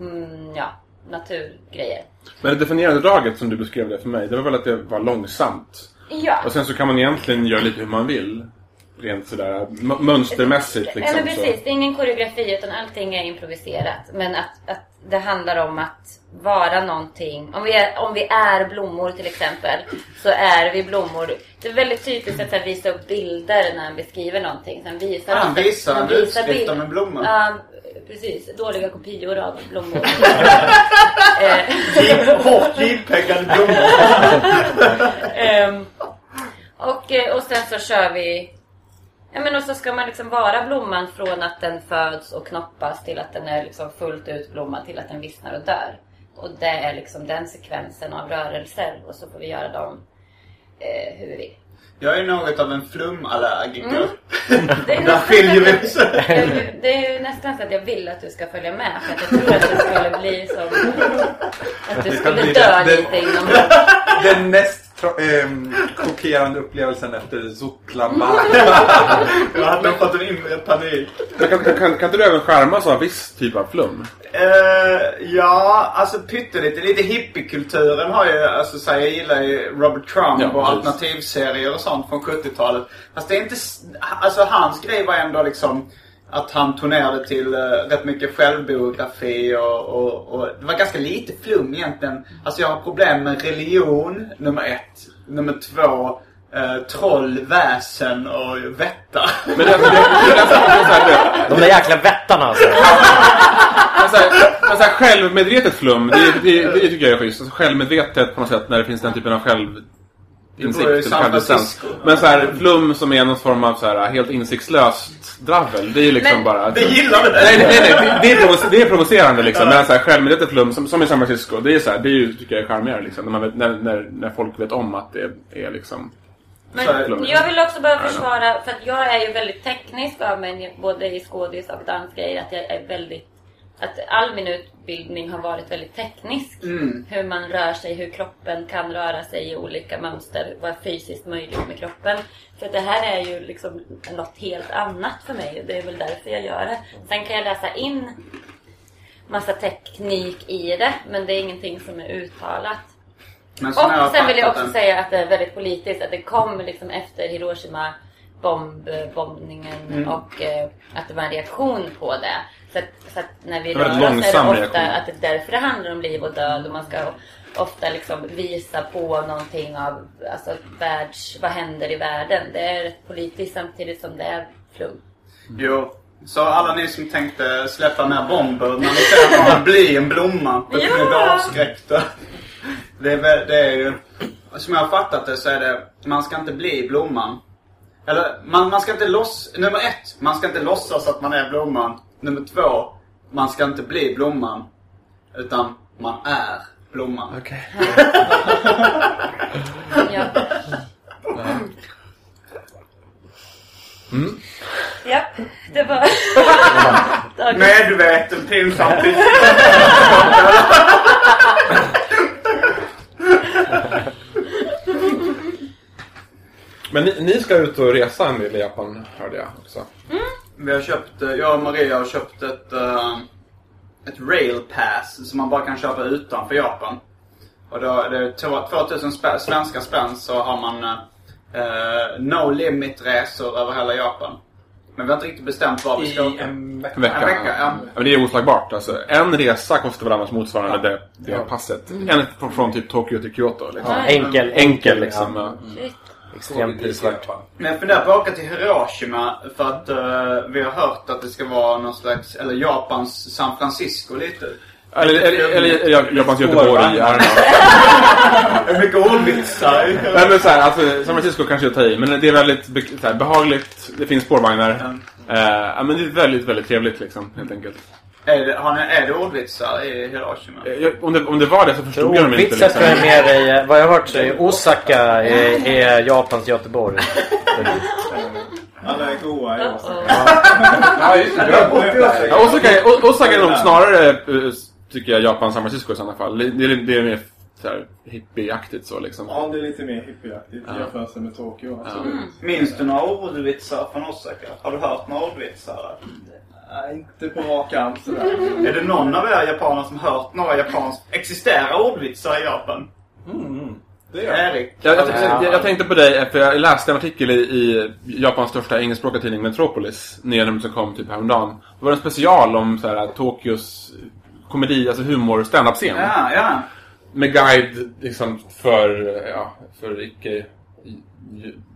mm, ja, naturgrejer. Men det definierande draget som du beskrev det för mig, det var väl att det var långsamt. Ja. Och sen så kan man egentligen göra lite hur man vill. Rent sådär mönstermässigt liksom. ja, men så. precis. Det är ingen koreografi utan allting är improviserat. Men att, att det handlar om att vara någonting. Om vi, är, om vi är blommor till exempel så är vi blommor. Det är väldigt typiskt att här, visa upp bilder när han beskriver någonting. Sen visar han ofta- visar en utskrift av en blomma. Ja, precis. Dåliga kopior av blommor. Eh, Hårt JPEGade blommor. Ehm, och, eh, och sen så kör vi... Ja men och så ska man liksom vara blomman från att den föds och knoppas till att den är liksom fullt ut blomma till att den vissnar och dör. Och det är liksom den sekvensen av rörelser och så får vi göra dem eh, hur vi vill. Jag är något av en flumallergiker. Är, Där skiljer vi oss. det är ju nästan så att jag vill att du ska följa med. För att jag tror att det skulle bli som... Att du skulle dö lite inom... Den mest ehm, chockerande upplevelsen efter Zoklabba. Jag hade fått en inre panik. Kan, kan, kan, kan inte du även skärmas av viss typ av flum? Eh, ja, alltså pyttelite. Lite hippiekulturen har ju, alltså så här, jag gillar ju Robert Trump Ja, och precis. alternativserier och sånt från 70-talet. Fast det är inte, alltså hans grej var ändå liksom att han turnerade till uh, rätt mycket självbiografi och, och, och det var ganska lite flum egentligen. Alltså jag har problem med religion, nummer ett. Nummer två, eh, troll, väsen och vättar. Men det, det, det, det, det, det, det, De där jäkla vättarna alltså. men så här, självmedvetet flum, det, det, det tycker jag är schysst. Alltså, självmedvetet på något sätt när det finns den typen av själv... Insikt San självdistans. Men så här, flum som är någon form av så här, helt insiktslöst dravel. Det är ju liksom Men- bara... Det gillar du Nej, nej, nej, nej. Det, är provoc- det är provocerande liksom. Men så här, självmedvetet flum, som, som i San Francisco, det är så här, det är ju, tycker jag är charmigare liksom. När, man vet, när, när, när folk vet om att det är liksom... Men jag vill också bara försvara, för att jag är ju väldigt teknisk av mig, både i skådis och dansgrejer, att jag är väldigt att all min utbildning har varit väldigt teknisk. Hur man rör sig, hur kroppen kan röra sig i olika mönster, vad är fysiskt möjligt med kroppen. För det här är ju liksom något helt annat för mig och det är väl därför jag gör det. Sen kan jag läsa in massa teknik i det, men det är ingenting som är uttalat. Och sen vill jag också den- säga att det är väldigt politiskt. Att det kom liksom efter Hiroshima bomb, bombningen Mm. och eh, att det var en reaktion på det. Så att, så att när vi rör oss är det ofta reaktion. att det är därför det handlar om liv och död och man ska ofta liksom visa på någonting av alltså, världs, vad händer i världen. Det är rätt politiskt samtidigt som det är flum. Jo. Så alla ni som tänkte släppa mer bomber när ni ser att man blir en blomma. Då ni bli Ja. avskräckta. Det är, det är ju... Som jag har fattat det så är det... Man ska inte bli blomman. Eller man, man ska inte loss... Nummer ett. Man ska inte låtsas att man är blomman. Nummer två. Man ska inte bli blomman. Utan man är blomman. Okej. Ja. Mm. ja, det var... Medveten pinsam. Men ni, ni ska ut och resa en del i Japan, hörde jag också. Vi har köpt, eh, jag och Maria har köpt ett, eh, ett rail pass som man bara kan köpa utanför Japan. Och då, det är två- 2000 spä, svenska spänn så har man eh, no limit resor över hela Japan. Men vi har inte riktigt bestämt var vi ska I åka. en vecka. En vecka. En vecka, ja. men det är oslagbart. Alltså, en resa kostar väl annars motsvarande det, det passet. En från, från typ Tokyo till Kyoto. Liksom. Ja. Enkel, Enkel liksom. ja. Extremt prisvärt. Men jag funderar på att åka till Hiroshima för att eh, vi har hört att det ska vara någon slags, eller Japans San Francisco lite. Eller, eller, eller, eller Japans Göteborg. Mycket ordvitsar. Nej men såhär, alltså San Francisco kanske jag tar i. Men det är väldigt här, behagligt. Det finns spårvagnar. Eh, ja, men det är väldigt, väldigt trevligt liksom, helt enkelt. Är det, har ni, är det ordvitsar i Hiroshima? Eh, jag- Om det, om det var det så förstod jag dem inte. Ordvitset tror jag Liksom. är mer i, vad jag har hört så är Osaka är, är Japans Göteborg. Alla är goa i Osaka. Ja, just det. Ja, Osaka, är- Osaka är nog snarare, eh, tycker jag, Japan, San Francisco i sådana fall. Det, det, är- det är mer så här, hippieaktigt så liksom. Ja, det är lite mer hippieaktigt Ja. i jämförelse med Tokyo. Absolut. Minns du några ordvitsar från Osaka? Har du hört några ordvitsar? Nej, inte på rak arm sådär. Är det någon av er japaner som hört några japanska... Existerar ordvitsar i Japan? Det gör jag. Erik? Jag, jag, jag, jag tänkte på dig, för jag läste en artikel i, i Japans största engelskspråkiga tidning Metropolis, nya som kom typ häromdagen. Det var en special om så här, Tokyos komedi, alltså humor, stand-up-scen. Ja, ja. Med guide liksom för, ja, för icke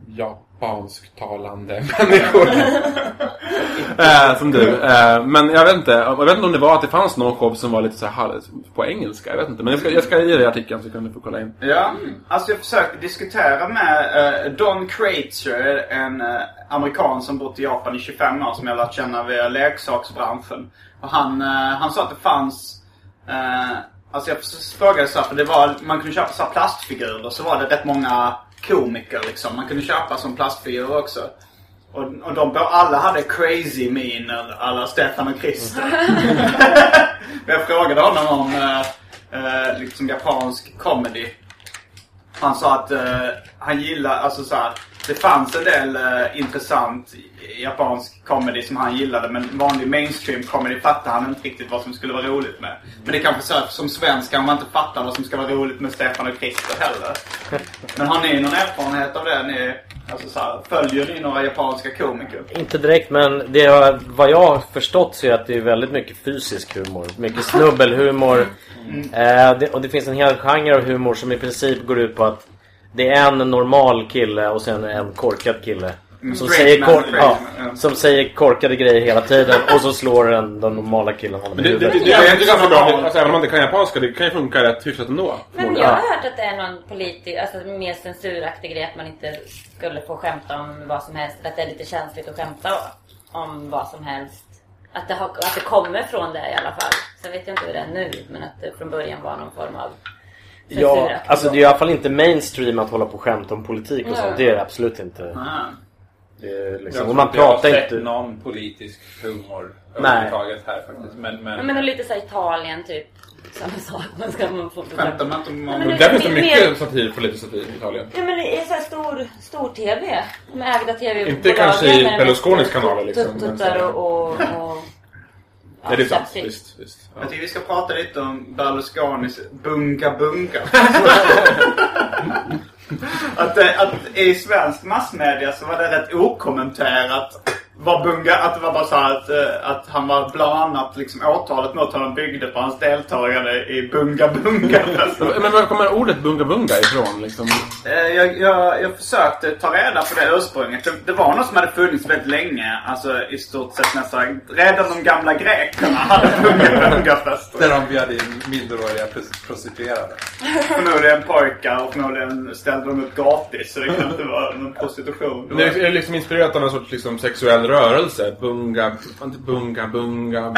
japansktalande människor. eh, som du. Eh, men jag vet inte, jag vet inte om det var att det fanns någon show som var lite så här på engelska. Jag vet inte, men jag ska, jag ska ge dig artikeln så kan du få kolla in. Ja, alltså jag försökte diskutera med eh, Don Kreitzer, en eh, amerikan som bott i Japan i 25 år som jag lärt känna via leksaksbranschen. Och han, eh, han sa att det fanns, eh, Alltså jag frågade så här, för det var, man kunde köpa så här plastfigurer. Så var det rätt många komiker liksom. Man kunde köpa som plastfigurer också. Och, och de alla hade crazy miner alla Stefan och Christer. Men jag frågade honom om eh, eh, liksom japansk comedy. Han sa att eh, han gillar, alltså så här, det fanns en del eh, intressant japansk comedy som han gillade. Men vanlig mainstream comedy fattade han inte riktigt vad som skulle vara roligt med. Men det är kanske så att som svensk kan man inte fatta vad som ska vara roligt med Stefan och Christer heller. Men har ni någon erfarenhet av det? Ni, alltså så här, följer ni några japanska komiker? Inte direkt men det jag, vad jag har förstått så är att det är väldigt mycket fysisk humor. Mycket snubbelhumor. Eh, det, och det finns en hel genre av humor som i princip går ut på att det är en normal kille och sen en korkad kille. Mm, Som säger, man, kor- straight ja, man, ja. som säger korkade grejer hela tiden och så slår den, den normala killen honom i Men det, det, det, det är inte ganska bra, alltså, även om man inte kan japanska, det kan ju funka rätt hyfsat ändå. Men jag har hört att det är någon politisk, alltså mer censuraktig grej att man inte skulle få skämta om vad som helst. Att det är lite känsligt att skämta om vad som helst. Att det, har, att det kommer från det i alla fall. Sen vet jag inte hur det är nu, men att det från början var någon form av Ja, alltså det är i alla fall inte mainstream att hålla på och skämta om politik och sånt. Det är det absolut inte. Ah. Det Jag liksom, och man inte jag har pratar sett inte... någon politisk humor överhuvudtaget här faktiskt. Men, men... Men och lite såhär Italien typ. Samma sak. Man ska man få Skämtar man inte om... Ja, men det- finns det mer- mycket satir, politisk satir i Italien. Ja men det är såhär stor, stor-tv. De ägda tv Inte kanske i Berlusconis kanaler, liksom, Tuttar och... och, och Ja, det är sant. Visst, visst. Ja. Jag tycker vi ska prata lite om Berlusconis bunga bunga. att, det- att i svensk massmedia så var det rätt okommenterat. Vad bunga, att det var bara så här att, eh, att han var bland annat liksom åtalet mot honom byggde på hans deltagande i bunga bunga. Men var kommer ordet bunga bunga ifrån? Liksom? Eh, Jag, jag, jag försökte ta reda på det ursprunget. Det, det var något som hade funnits väldigt länge. Alltså i stort sett nästan. Redan de gamla grekerna hade bunga bunga fester. Där de bjöd in minderåriga pros- prostituerade. Förmodligen pojkar och förmodligen ställde de upp gratis. Så det kan inte vara någon prostitution. Det är liksom inspirerat av någon sorts liksom, sexuell rörelse. Bunga, inte bunga, bunga.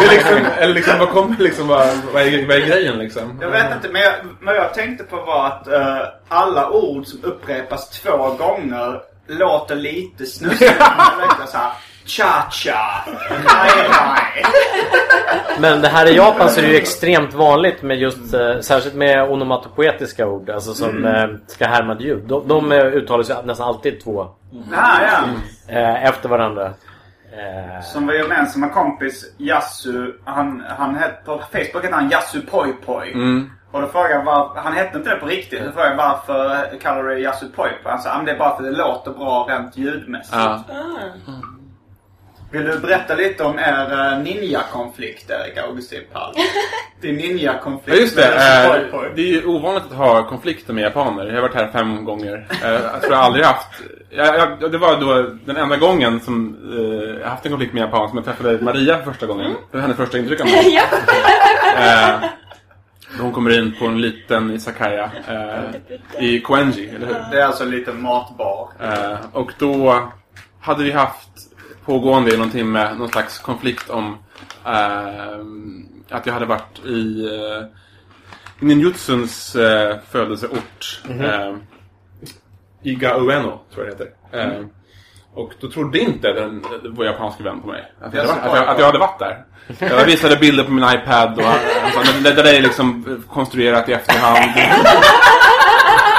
Det är liksom, eller liksom, vad kommer liksom, vad, vad, är, vad är grejen liksom? Jag vet inte, men jag, vad jag tänkte på var att eh, alla ord som upprepas två gånger låter lite snuskigt. Cha-cha. Men det här i Japan så är det ju extremt vanligt med just, eh, särskilt med onomatopoetiska ord, alltså som eh, ska härma ljud. De, de eh, uttalas ju nästan alltid två Ah, ja. eh, efter varandra. Eh, Som vår gemensamma kompis Yasu, han, han hette, på Facebook hette han Yasu Poi Poi. Mm. Och då frågade jag var, han hette inte det på riktigt. Då frågade jag varför kallar du det Yasu Poi Poi? Han sa, ah, det är bara för att det låter bra rent ljudmässigt. Ja. Vill du berätta lite om er eh, ninja-konflikt, Erik Augustin Palm? Din ninja-konflikt Ja just det. Eh, det är ju ovanligt att ha konflikter med japaner. Jag har varit här fem gånger. Eh, jag tror jag aldrig haft... Jag, jag, det var då den enda gången som eh, jag haft en konflikt med japan som jag träffade Maria för första gången. Det var hennes första intryck av mig. ja. Eh, hon kommer in på en liten izakaya eh, i Koenji, eller hur? Det är alltså en liten matbar. Eh, och då hade vi haft pågående i någon timme någon slags konflikt om eh, att jag hade varit i eh, ninjutsuns eh, födelseort. eh, Iga Ueno, tror jag det heter. Eh, och då trodde inte den, vår japanske vän på mig. Att jag, att, jag, att jag hade varit där. Jag visade bilder på min iPad och han sa, det, det där är liksom konstruerat i efterhand.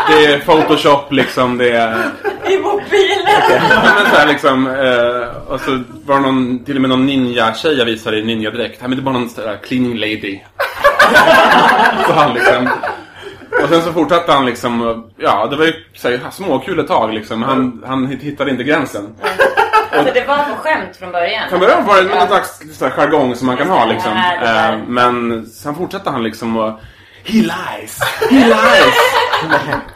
Det är Photoshop liksom, det är... I mobilen. Ja, men så här liksom, eh, och så var någon, till och med någon ninja-tjej jag visade i ninja-dräkt. Ja, men det var någon sån där cleaning lady. så han liksom. Och sen så fortsatte han liksom, ja det var ju så här, småkul ett tag liksom. Han, han hittade inte gränsen. Så det var på skämt från början? Från början var det någon slags här, jargong som man kan ha liksom. Ja. Eh, men sen fortsatte han liksom och He lies! He lies!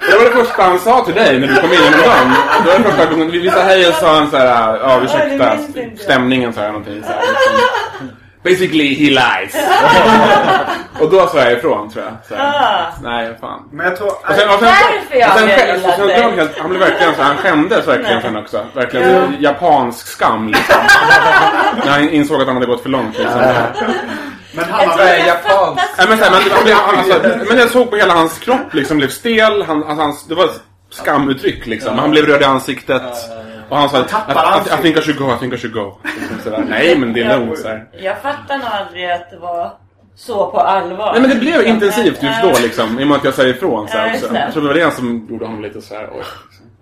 Det var det första han sa till dig när du kom in genom dörren. Det var det första gången. Vi sa hej och sa han såhär, ja ursäkta stämningen sa jag någonting så här, liksom. Basically he lies. och då sa jag ifrån tror jag. Så här, Ah. Nej fan. Men jag tror... Och sen, och sen, Därför jag och sen, gillad sen, dig. blev han helt- han blev verkligen så han skämdes verkligen henne också. Verkligen så japansk skam liksom. När han insåg att han hade gått för långt liksom. Men Jag han var jag japansk. fattar Nej, men, här, men, han, alltså, men jag såg på hela hans kropp liksom blev stel. Han, alltså, hans, det var ett skamuttryck liksom. Han blev röd i ansiktet. Och han sa Han att I, I, I think I should go, I think I should go. Liksom. Nej men det är lugnt. Så här. Jag fattar nog aldrig att det var så på allvar. Nej men det blev intensivt just då liksom. I och med att jag säger ifrån så Ja, här också. det. Jag tror det var det som gjorde honom lite så här. Oj.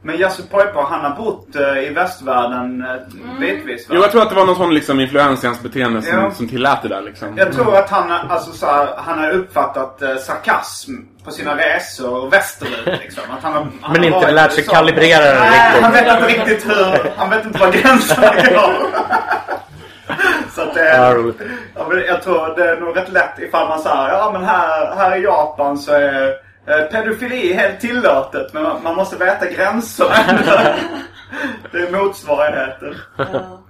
Men Jasper Poipo, han har bott eh, i västvärlden uh, Mm. bitvis va? Jo jag tror att det var någon sån liksom influens i hans beteende som, Ja. som tillät det där liksom. Jag tror att han, alltså, så här, han har uppfattat uh, sarkasm på sina resor västerut. Liksom. Att han har, han Men har inte lärt sig kalibrera den Nej, riktigt. han vet inte riktigt hur... Han vet inte var gränserna går. så att det Ja, jag tror det är nog rätt lätt ifall man säger ja men här, här i Japan så är eh, pedofili helt tillåtet. Men man, man måste veta gränserna. det är motsvarigheten. Ja.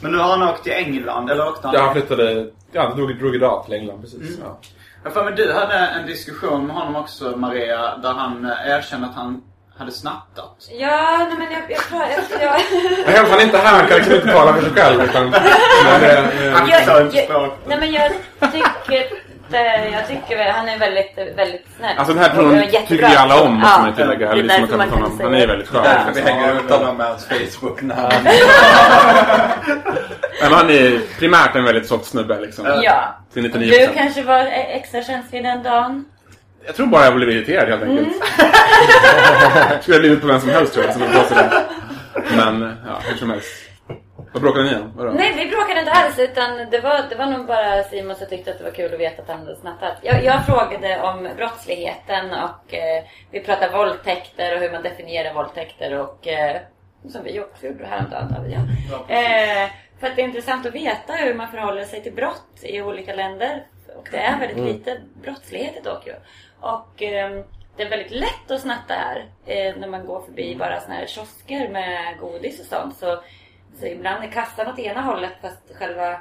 Men nu har han åkt till England, eller åkte han? Ja han flyttade, ja han drog, drog idag till England precis. Ja. Jag får men du hade en diskussion med honom också Maria, där han eh, erkände att han hade snattat. Ja, nej men jag... jag, jag, jag, Nej, Han är inte här, han kan liksom inte tala för sig själv. Utan, men, eh, eh, jag, jag, nej men jag tycker... det- Jag tycker väl- han är väldigt, väldigt snäll. Alltså den här personen tycker ju alla om, måste Ja, man ju tillägga. det är Eller som därför man man kan honom. Han är väldigt skön. Därför vi hänger ut honom med hans Facebook-namn. Men han är primärt en väldigt soft snubbe liksom. Ja. Till 99%. Du kanske var extra känslig den dagen. Jag tror bara jag blev irriterad helt enkelt. Skulle ha blivit på vem som helst tror jag. Som. Men ja, hur som helst. Vad bråkade ni om? Nej, vi bråkade inte alls. Utan det var, det var nog bara Simon som tyckte att det var kul att veta att han hade snattat. Jag, jag frågade om brottsligheten och eh, vi pratade våldtäkter och hur man definierar våldtäkter och eh, som vi också gjorde häromdagen. David, Ja. Eh, för att det är intressant att veta hur man förhåller sig till brott i olika länder. Och det är väldigt lite brottslighet i Tokyo. Och eh, det är väldigt lätt att snatta här. Eh, när man går förbi bara såna här kiosker med godis och sånt. Så, så ibland är kassan åt ena hållet fast själva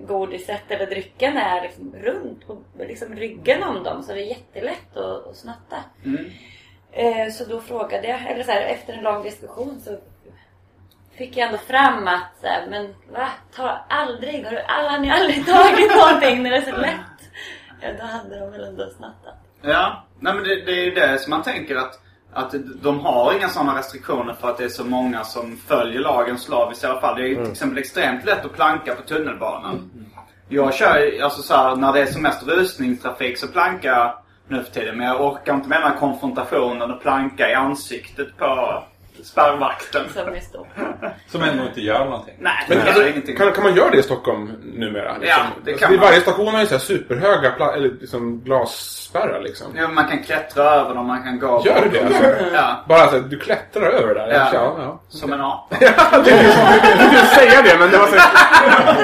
godiset eller drycken är liksom runt på liksom ryggen om dem. Så det är jättelätt att, att snatta. Eh, så då frågade jag, eller så här, efter en lång diskussion så fick jag ändå fram att så här, men va? Ta aldrig, har, du, alla, har ni aldrig tagit någonting när det är så lätt? Ja, då hade de väl ändå snattat. Ja, nej men det, det är ju det som man tänker att, att de har inga sådana restriktioner för att det är så många som följer lagen slaviskt i alla fall. Det är ju till exempel extremt lätt att planka på tunnelbanan. Jag kör alltså så här, när det är som mest rusningstrafik så plankar jag nu för tiden. Men jag orkar inte med den här konfrontationen och planka i ansiktet på spärrvakten. Som är stor. Som ändå inte gör någonting. Nej, Men det alltså, kan, kan man göra det i Stockholm numera? Liksom? Ja, det alltså, kan man. Varje station har ju så här superhöga eller liksom glasspärrar liksom. Ja, man kan klättra över dem, man kan gå Gör du det? Alltså? Ja, Bara så att du klättrar över där? Ja. ja. ja. som en apa. Jag ville säga det men det var så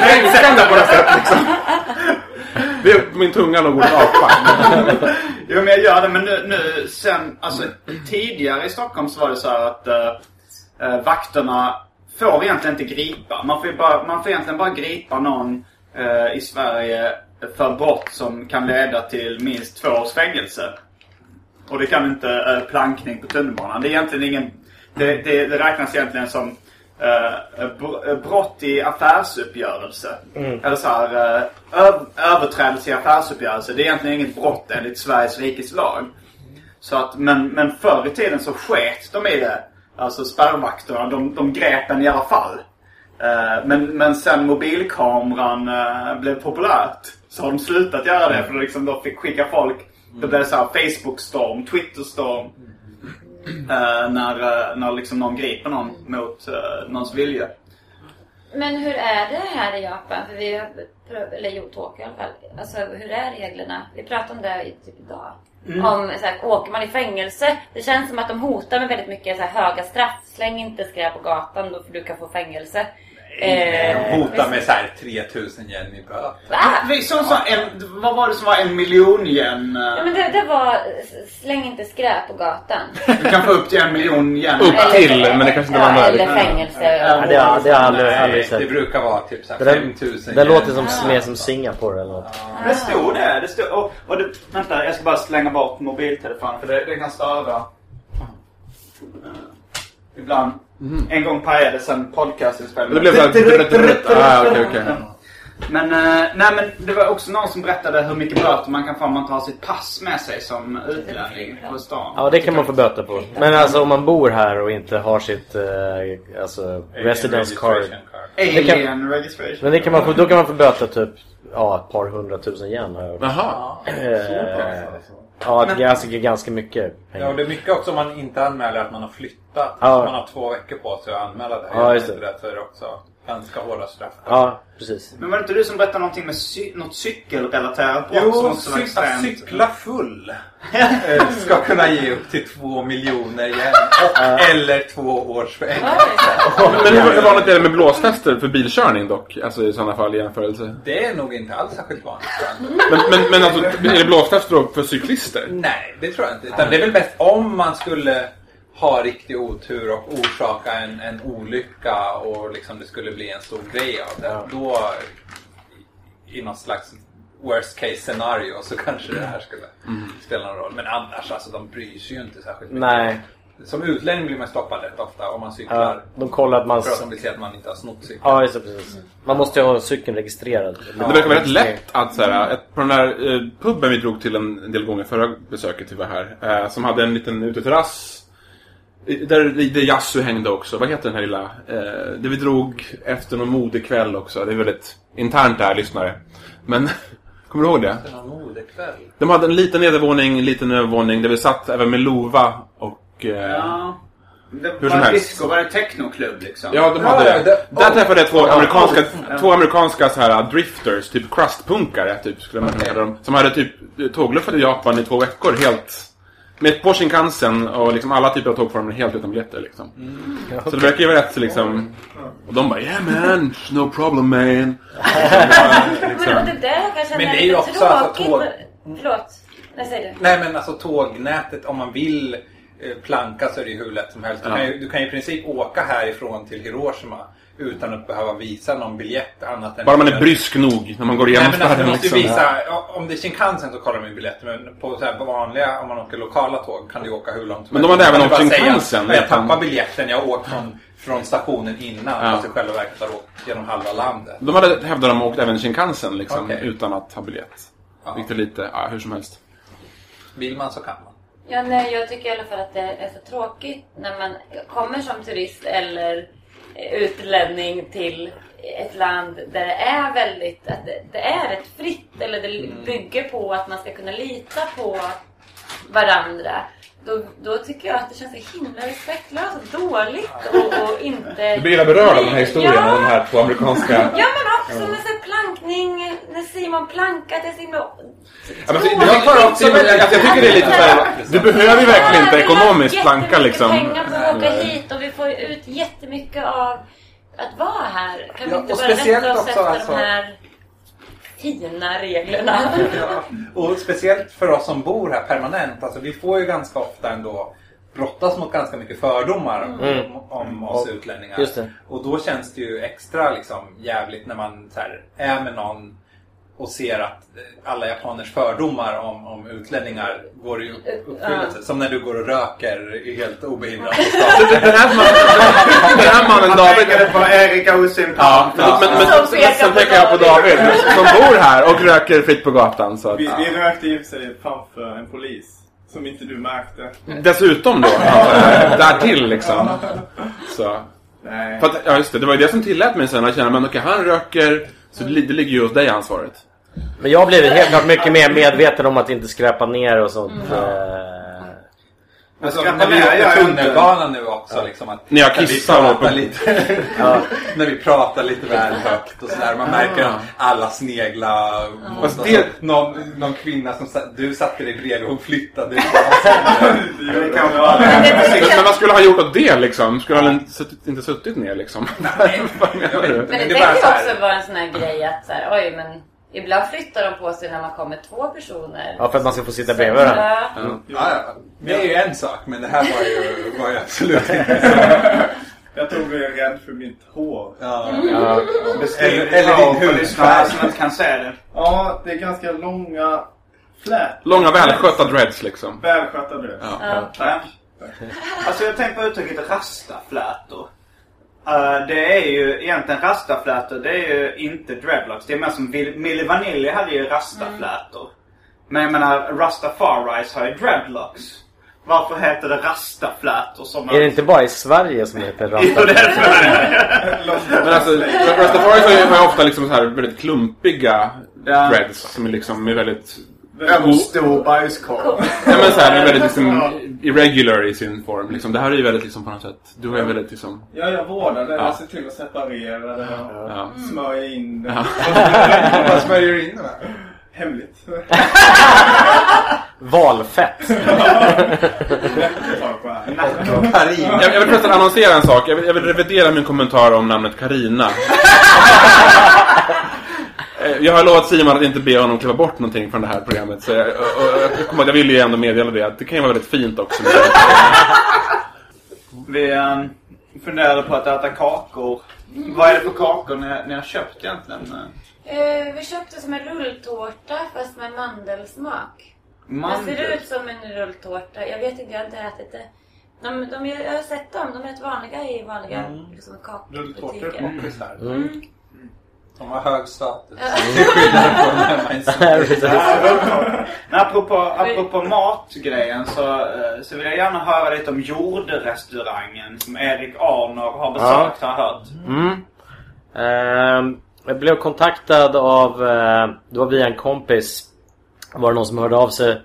kränkande på något sätt liksom. Det är min tunga låg ordet apa. Jo men jag gör det men nu, nu sen, alltså tidigare i Stockholm så var det så här att eh, eh vakterna får egentligen inte gripa. Man får, bara, man får egentligen bara gripa någon eh, i Sverige för brott som kan leda till minst två års fängelse. Och det kan inte eh, plankning på tunnelbanan. Det är egentligen ingen... Det, det, det räknas egentligen som eh, br- brott i affärsuppgörelse. Eller så här, eh, öv, överträdelse i affärsuppgörelse. Det är egentligen inget brott enligt Sveriges rikes lag. Så att, men, men förr i tiden så sket de i det. Alltså spärrvakterna, de, de grep en i alla fall. Eh, men, men sen mobilkameran eh, blev populärt så har de slutat göra det. För liksom då fick skicka folk. Blev det så här Facebook-storm, Twitter-storm. Eh, när eh, när liksom någon griper någon mot uh, någons vilja. Men hur är det här i Japan? För vi har eller jo, Tokyo i alla fall. Alltså hur är reglerna? Vi pratade om det i typ idag. Om så här, åker man i fängelse. Det känns som att de hotar med väldigt mycket så här, höga straff. Släng inte skräp på gatan då för du kan få fängelse. Eh, hotar visst- med så här 3000 yen i böter. Såg så en, vad var det som var en miljon yen? Ja, eh, men det, det var släng inte skräp på gatan. Du kan få upp till en miljon yen. Upp till, men det kanske inte var ja, möjligt. Eller fängelse. Ja, det har det har jag aldrig, aldrig Nej, det sett. brukar vara typ så här Det, där, 5000 det yen. låter som mer som Singapore eller något. Det stod det. det stod, och, och det, vänta, jag ska bara slänga bort mobiltelefonen för det, det kan störa. Eh, Ibland. En gång pajades en podcastinspelning. Det blev såhär... Ah, okej, okej. Men, eh, nej, men det var också någon som berättade hur mycket böter man kan få om man tar sitt pass med sig som utlänning på stan. Ja, det kan man få böter på. Men alltså om man bor här och inte har sitt eh, alltså, residence card. registration card. Det kan- Alien registration. Men det kan man få, då kan man få böter typ ja, ett par hundratusen hört. Jaha. Ja, det är ganska, ganska mycket Ja, pengar. och det är mycket också om man inte anmäler att man har flyttat. Ja. Så man har två veckor på sig att anmäla det. Ja, just det. det. Så är det också ganska hårda straff. Ja, precis. Men var det inte du som berättade någonting med cy- något cykelrelaterat brott som Jo, också var cy- att extremt... cykla full eh, ska kunna ge upp till två miljoner. Och, eller två års fängelse. Men hur vanligt är det med blåstester för bilkörning dock? Alltså i sådana fall i jämförelse. Det är nog inte alls särskilt vanligt. Men, men, men alltså, är det blåstester då för cyklister? Nej, det tror jag inte. Utan det är väl bäst om man skulle ha riktig otur och orsaka en, en olycka och liksom det skulle bli en stor grej av det. Då i något slags worst case scenario så kanske det här skulle spela någon roll. Men annars alltså, de bryr sig ju inte särskilt mycket. Nej. Som utlänning blir man stoppad rätt ofta om man cyklar. Ja, de kollar att man... För att de vill se att man inte har snott cykeln. Ja, just det, precis. Man måste ju ha cykeln registrerad. Det verkar vara rätt lätt att så här, på den där eh, puben vi drog till en, en del gånger förra besöket vi var här. Eh, som hade en liten uteterrass. Där, där Yasu hängde också. Vad heter den här lilla? Eh, det vi drog efter någon modekväll också. Det är väldigt internt där, lyssnare. Men, kommer du ihåg det? Är någon modekväll. De hade en liten nedervåning, en liten övervåning. Där vi satt även med Lova och... Eh, Ja. Det Hur som var helst. disco, var det technoklubb liksom? Ja, de hade ja, det. det- Där träffade jag två amerikanska, ja. två amerikanska så här drifters, typ crustpunkare, typ, skulle man kalla dem. Som hade typ tågluffat i Japan i två veckor helt... Med på Shinkansen och liksom alla typer av tågformer helt utan biljetter liksom. Så det verkar ju vara rätt så liksom... Och de bara yeah man, no problem man. Men och det där kanske Men är det är ju också alltså tråkigt. tåg- men- Förlåt. Nej, säg du. Nej men alltså tågnätet, om man vill eh, planka så är det ju hur lätt som helst. Du, Ja. kan ju, du kan ju i princip åka härifrån till Hiroshima utan att behöva visa någon biljett annat än... Bara man är brysk nog när man går Nej igenom men alltså, du måste liksom. visa, om det är Shinkansen så kollar de ju biljetter men på så här vanliga, om man åker lokala tåg kan du åka hur långt som Men de helst. hade även åkt säga, Shinkansen, "Ja, Jag utan- tappade biljetten, jag åkt från, från stationen innan Ja. fast i själva verket har åkt genom halva landet. De hade, hävdade de, åkt även Shinkansen liksom, Okej. utan att ha biljett. Ja. Vilket är lite, ja hur som helst. Vill man så kan man. Ja, nej, jag tycker i alla fall att det är så tråkigt när man kommer som turist eller utlänning till ett land där det är väldigt, att det, det är rätt fritt eller det bygger på att man ska kunna lita på varandra. Då, då tycker jag att det känns så himla respektlöst och dåligt och, och inte... Du blir hela berörd av den här historien Ja. om de här två amerikanska... Ja men också med så plankning, när Simon plankar, det är så himla... Ja, men det, det var också jag, jag tycker det är lite såhär, du behöver ju verkligen inte ekonomiskt planka liksom. pengar på att åka hit och vi får ut jättemycket av att vara här. Kan vi Ja, inte och bara speciellt rätta oss också, efter alltså- de här fina reglerna? Ja. Och speciellt för oss som bor här permanent. Alltså vi får ju ganska ofta ändå brottas mot ganska mycket fördomar om, om oss Och- utlänningar. just det. Och då känns det ju extra liksom jävligt när man så här, är med någon och ser att eh, alla japaners fördomar om, om utlänningar går i uppfyllelse. Som när du går och röker helt obehindrat. Den här, mannen- Han David... pekade på Erika Osimpan. Ja, men, men, men, Som sen, pekar pekar jag på David. Som bor här och röker fritt på gatan. Så att, Vi, vi rökte för sig framför en polis. Som inte du märkte. Dessutom då, alltså, därtill liksom. Så. Nej. För att, ja just det, det var ju det som tillät mig sen att känna, men okej han röker, så det, det ligger ju hos dig ansvaret. Men jag har blivit helt klart mycket mer medveten om att inte skräpa ner och sånt. Mm. Alltså, när vi inte. tunnelbana nu också. Liksom, att När jag när vi kissar pratar lite, När vi pratar lite väl högt och sådär. Man märker att alla sneglar mot oss. det- någon, någon kvinna som du satte dig bredvid hon flyttade. Men, vad skulle han gjort åt det liksom? Skulle han suttit, inte suttit ner liksom? du? Men det, det är det också vara en sån här grej att så här, oj men ibland flyttar de på sig när man kommer två personer. ja, för att man ska få sitta bredvid varandra. Ja. Ja, ja. Det är ju en sak men det här var ju, var ju absolut inte så. Jag tror vi är rädd för mitt hår. Ja. Ja. Eller- eller din hudfärg. lyssnare som inte kan se det. Ja, det är ganska långa flät. Långa välskötta dreads liksom. Välskötta du. Ja. Ja. Ja. Alltså jag tänkte på uttrycket rastaflätor. Eh, det är ju egentligen rastaflätor. Det är ju inte dreadlocks. Det är mer som Milli Vanilli hade ju rastaflätor. Men jag menar Rastafaris har ju dreadlocks. Varför heter det rastaflätor? Som Är det inte bara i Sverige som det heter Jo, det är rasta? Men alltså, har ju, ofta liksom så här väldigt klumpiga Ja. dreads som är liksom är väldigt... Väldigt stor bajskorv. Ja men så här, är väldigt liksom irregular i sin form. Liksom. Det här är ju väldigt liksom på något sätt... Du har ju väldigt liksom... Ja, jag vårdar det. Ja. Jag ser till att separera det och Ja. smörja in det. Ja. Vad smörjer in det med? Hemligt. Valfett. Jag, jag vill förresten annonsera en sak. Jag vill, jag vill revidera min kommentar om namnet Karina. Eh, Jag har lovat Simon att inte be honom kliva bort någonting från det här programmet. Så jag, och, och, jag, vill ju ändå meddela det. Att det kan ju vara väldigt fint också. Vi um, funderade på att äta kakor. Vad är det för kakor ni, ni har köpt egentligen? Eh, vi köpte som en rulltårta fast med mandelsmak. Mandel? Det ser ut som en rulltårta. Jag vet inte, jag har inte ätit det. De, de, jag har sett dem. De är rätt vanliga i vanliga Mm. liksom, Rulltårtor är kakbutiker. poppis här. Mm. De har hög status. Ja. Till skillnad från hemma. Men apropå, apropå matgrejen så, eh, så vill jag gärna höra lite om jordrestaurangen som Erik Arnor har besökt har jag hört. Mm. Ehm, jag blev kontaktad av, eh, det var via en kompis, var det någon som hörde av sig.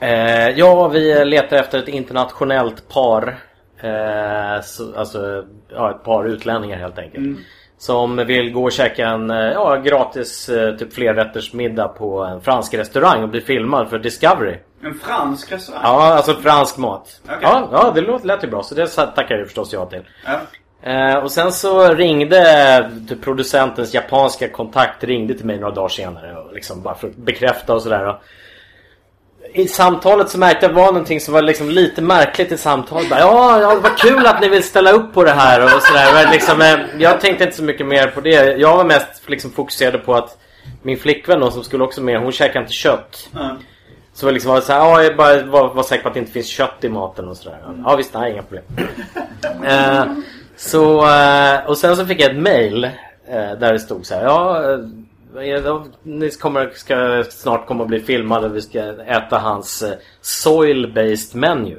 Eh, ja, vi letar efter ett internationellt par. Eh, så, alltså, ja, ett par utlänningar helt enkelt. Som vill gå och käka en eh, ja, gratis eh, typ flerrättersmiddag på en fransk restaurang och bli filmad för Discovery. En fransk restaurang? Ja, alltså fransk mat. Okej. Ja, ja, det låter, lät ju bra. Så det tackar jag förstås ja till. Ja. Eh, och sen så ringde typ producentens japanska kontakt ringde till mig några dagar senare. Och liksom bara för att bekräfta och sådär. I samtalet så märkte jag att det var någonting som var liksom lite märkligt i samtalet. Bara, ja, ja, vad kul att ni vill ställa upp på det här och sådär. Liksom, eh, jag tänkte inte så mycket mer på det. Jag var mest liksom fokuserad på att min flickvän då, som skulle också med, hon käkar inte kött. Mm. Så var liksom var så här, ja, jag bara var, var säker på att det inte finns kött i maten och sådär. Ja visst, nej inga problem. eh, så, eh, och sen så fick jag ett mail eh, där det stod så här, ja, ni kommer, ska snart komma att bli filmade vi ska äta hans eh, soil-based menu.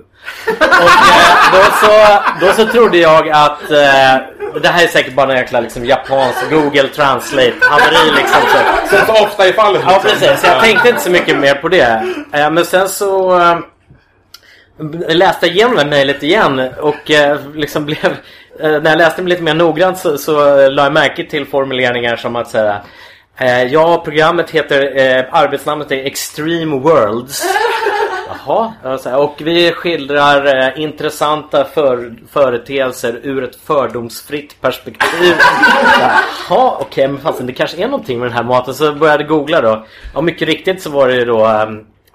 och eh, då, så, då så trodde jag att eh, det här är säkert bara en jäkla liksom, japansk Google Translate haveri liksom. Så, Som så ofta i fallet. Ja liksom. precis, så jag tänkte inte så mycket mer på det. Men sen så läste jag igenom det mejlet igen och liksom blev... När jag läste det lite mer noggrant så, så la jag märke till formuleringar som att säga Ja, programmet heter... Eh, arbetsnamnet är Extreme Worlds. Jaha, och vi skildrar eh, intressanta för, företeelser ur ett fördomsfritt perspektiv. Jaha, okej, men fasen det kanske är någonting med den här maten. Så började jag googla då. Och mycket riktigt så var det då...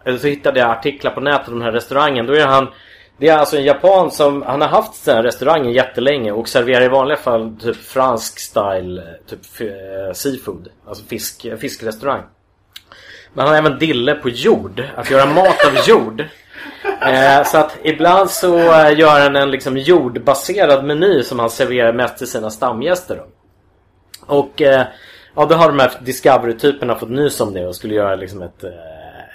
Eh, så hittade jag artiklar på nätet om den här restaurangen. Då är han... Det är alltså en japan som... Han har haft den här restaurangen jättelänge och serverar i vanliga fall typ fransk style, typ eh, seafood. Alltså fisk, fiskrestaurang. Men han har även dille på jord. Att göra mat av jord. Eh, så att ibland så eh, gör han en liksom jordbaserad meny som han serverar mest till sina stamgäster. Då. Och eh, ja, då har de här Discovery-typerna fått nys om det och skulle göra liksom ett, eh,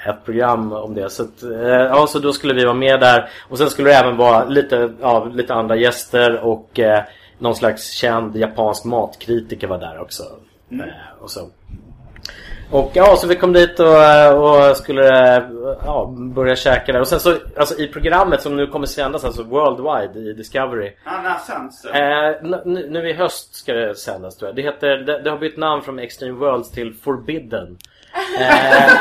ett program om det. Så, att, eh, ja, så då skulle vi vara med där. Och sen skulle det även vara lite, ja, lite andra gäster och eh, någon slags känd japansk matkritiker var där också. Eh, och så. Och ja, så vi kom dit och, och skulle eh, ja, börja käka där. Och sen så, alltså i programmet som nu kommer sändas, alltså worldwide i Discovery. Ja, när sänds det? Eh, nu, nu i höst ska det sändas tror jag. Det, heter, det, det har bytt namn från Extreme Worlds till Forbidden. Eh,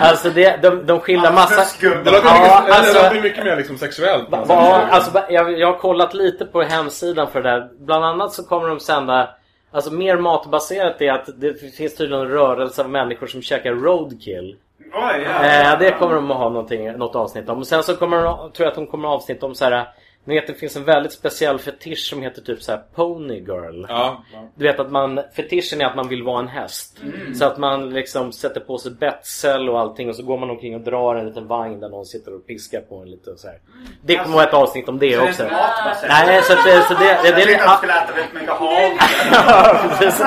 alltså det, de, de skildrar massa... Det låter, Ja, mycket, alltså- det mycket mer liksom sexuellt. Va- va- alltså, va- jag, jag har kollat lite på hemsidan för det där. Bland annat så kommer de sända Alltså mer matbaserat är att det finns tydligen en rörelse av människor som käkar roadkill. Oj, ja. Eh, det kommer de att ha något avsnitt om. Sen så kommer de, tror jag att de kommer avsnitt om så här Ni vet det finns en väldigt speciell fetisch som heter typ så här Pony Girl. Ja, ja. Du vet att man, fetischen är att man vill vara en häst. Så att man liksom sätter på sig betsel och allting och så går man omkring och drar en liten vagn där någon sitter och piskar på en lite och så här. Det kommer vara ett avsnitt om det Så det är också. inte matbaserat? Nej, så, att det, så det, det, det, Jag det, tänkte att jag skulle äta väldigt mycket precis.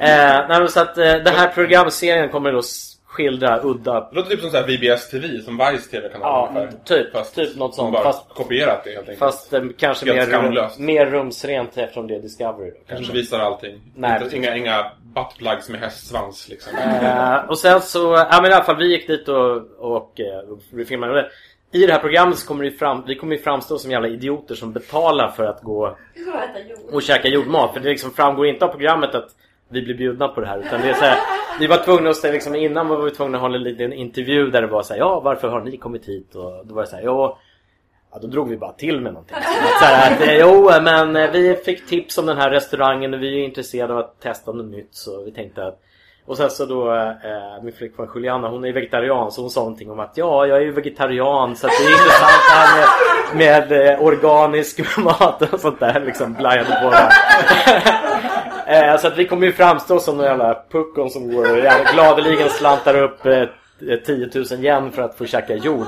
eh, nej, så att eh, den här programserien kommer då skildra udda... Det låter typ som så här VBS TV, som Vice TV-kanal Ja, ungefär. typ, Fast typ något som sånt. bara Fast, kopierat det helt enkelt. fast eh, kanske Helt mer, skamlöst. mer rumsrent eftersom det är Discovery. Då, Kanske visar allting. Nej, inte, inga, inga buttplugs med hästsvans liksom. Eh, och sen så, ja men i alla fall vi gick dit och, och, eh, och vi filmade det. I det här programmet så kommer det fram, vi kommer ju framstå som jävla idioter som betalar för att gå Vi och käka jordmat. För det liksom framgår inte av programmet att vi blir bjudna på det här. Utan det är så här, vi var tvungna att ställa, liksom, innan var vi tvungna att ha en liten intervju där det var så här, ja varför har ni kommit hit? Och då var det så här, ja Ja, då drog vi bara till med någonting. Så här, att, jo, men eh, vi fick tips om den här restaurangen och vi är intresserade av att testa något nytt. Så vi tänkte att... Och sen så då, eh, min flickvän Juliana, hon är vegetarian så hon sa någonting om att ja, jag är ju vegetarian så att det är intressant det här med, med eh, organisk mat och sånt där liksom blajade på det eh, så att vi kommer ju framstå som några jävla puckon som går och jävla gladeligen slantar upp eh, 10 000 yen för att få käka jord.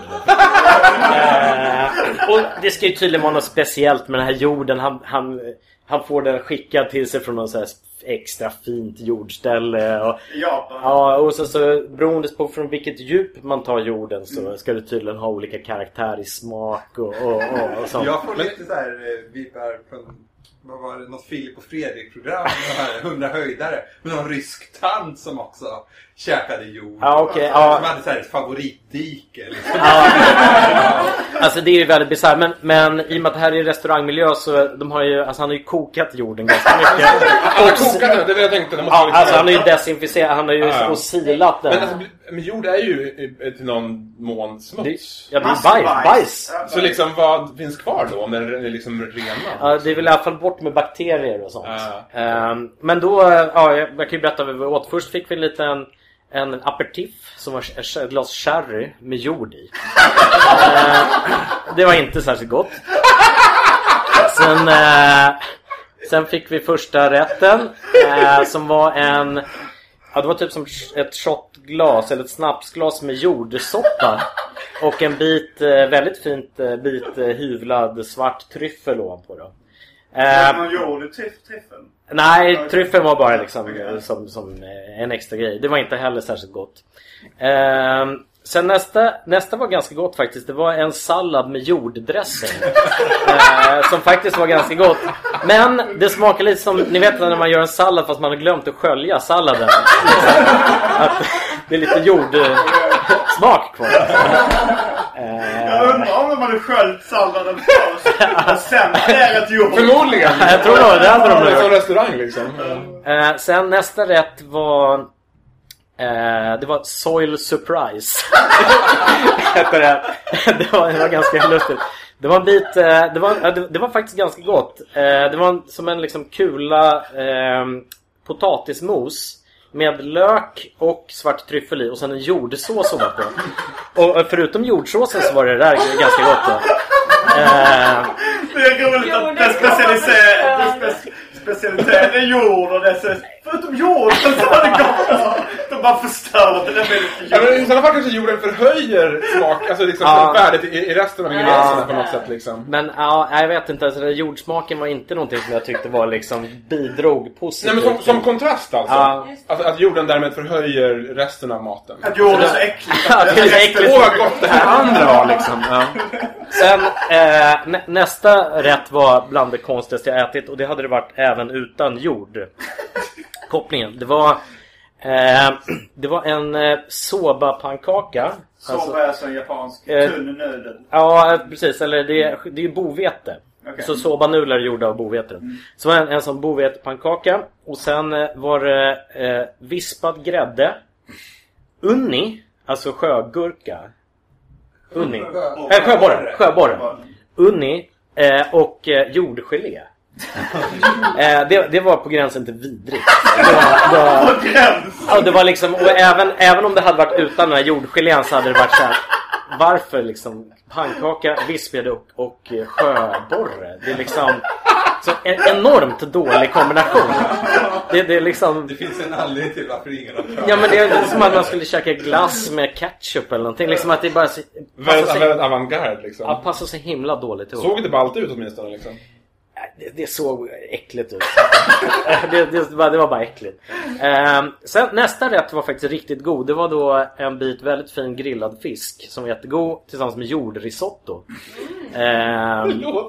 Eh, och det ska ju tydligen vara något speciellt med den här jorden. Han, han, han får den skickad till sig från något så extra fint jordställe. Och, Japan. ja, och så, så beroende på från vilket djup man tar jorden så ska det tydligen ha olika karaktär i smak och, och, och, och sånt. Jag får lite så här eh, vibbar från vad var det, något Filip och Fredrik-program, de här 100 höjdare. Med någon rysk tant som också käkade jord. Ja, Som ja. hade så här ett favoritdike. Liksom. Alltså det är ju väldigt bisarrt men, men i och med att det här är restaurangmiljö så de har ju, alltså han har ju kokat jorden ganska mycket. Han har kokat den, det var det jag tänkte. Det måste Ja, alltså han har ju desinficerat, han har ju Ja, ja. silat den. Men, alltså, men jord är ju till någon mån smuts. Ja, det är bajs. bajs. bajs. Så liksom vad finns kvar då om den är liksom renad? Ja, det är väl i alla fall bort med bakterier och sånt. Ja. Ehm, men då, ja, jag, kan ju berätta vad vi åt. Först fick vi en liten en aperitif som var ett glas sherry med jord i. Ehm, det var inte särskilt gott. Sen, eh, sen fick vi första rätten eh, som var en Ja, det var typ som ett shotglas eller ett snapsglas med jordsoppa. Och en bit, eh, väldigt fint eh, bit eh, hyvlad svart tryffel ovanpå då. Jord i tryff- tryffeln? nej, tryffeln var bara liksom som, som en extra grej. Det var inte heller särskilt gott. Eh, sen nästa, nästa var ganska gott faktiskt. Det var en sallad med jorddressing. Eh, som faktiskt var ganska gott. Men det smakar lite som, ni vet när man gör en sallad fast man har glömt att skölja salladen. Att det är lite jordsmak kvar. Jag undrar om de hade sköljt salladen först och sen adderat jord. Förmodligen! Jag tror det var det hade de Det är nog som gjort. restaurang liksom. Eh, sen nästa rätt var eh, Det var Soil Surprise Hette det. det, var, det var ganska lustigt Det var en bit eh, det, var, det, var faktiskt ganska gott eh, Det var som en liksom kula eh, Potatismos med lök och svart tryffel i och sen en jordsås ovanpå. Och eh, förutom jordsåsen så var det där ganska gott då. Eh, Det är roligt att den specialiserade spe, specialiteten är jord och det är så, Förutom jord så har det gått. De bara förstörde det Ja, men I sådana fall kanske jorden förhöjer smak, alltså liksom Ja. värdet i, i resten av ingredienserna på något sätt liksom. Men ja, jag vet inte. Alltså, den jordsmaken var inte någonting som jag tyckte var liksom bidrog positivt. Nej men som, som kontrast alltså. Ja. alltså. Att jorden därmed förhöjer resten av maten. Att jord är så äckligt. Ja, det är så äckligt. Åh vad gott det här andra var liksom. Ja. Sen eh, nä nästa rätt var bland det konstigaste jag ätit och det hade det varit även utan jordkopplingen. Det var eh, Det var en eh, soba-pannkaka. Soba är alltså en japansk Eh, tunn nudel. Ja, precis. Eller det, är- det är ju bovete. Okej. Så sobanudlar är gjorda av bovete. Så var det en, en sån bovetepannkaka. Och sen eh, var det eh, vispad grädde. Unni, alltså sjögurka. Unni. Eh, sjöborre. Sjöborre. Unni eh, och eh, jordgelé. Eh, det, det var på gränsen till vidrigt. Det var, det var, På gräns! Ja, det var liksom, och även, även om det hade varit utan den här jordgelén så hade det varit så här. varför liksom pannkaka, vispgrädde och, och eh, sjöborre. Det är liksom så en enormt dålig kombination. Det, det är liksom... Det finns en anledning till varför ingen har prövat. Ja men det är som att man skulle käka glass med ketchup eller någonting. Liksom att det bara... Väldigt, passar väldigt avantgarde liksom. ja, passar så himla dåligt ihop. Såg det ballt ut åtminstone liksom? Det, det såg äckligt ut. det, det, var, det var bara äckligt. Ehm, sen, nästa rätt var faktiskt riktigt god. Det var då en bit väldigt fin grillad fisk som var jättegod tillsammans med jordrisotto.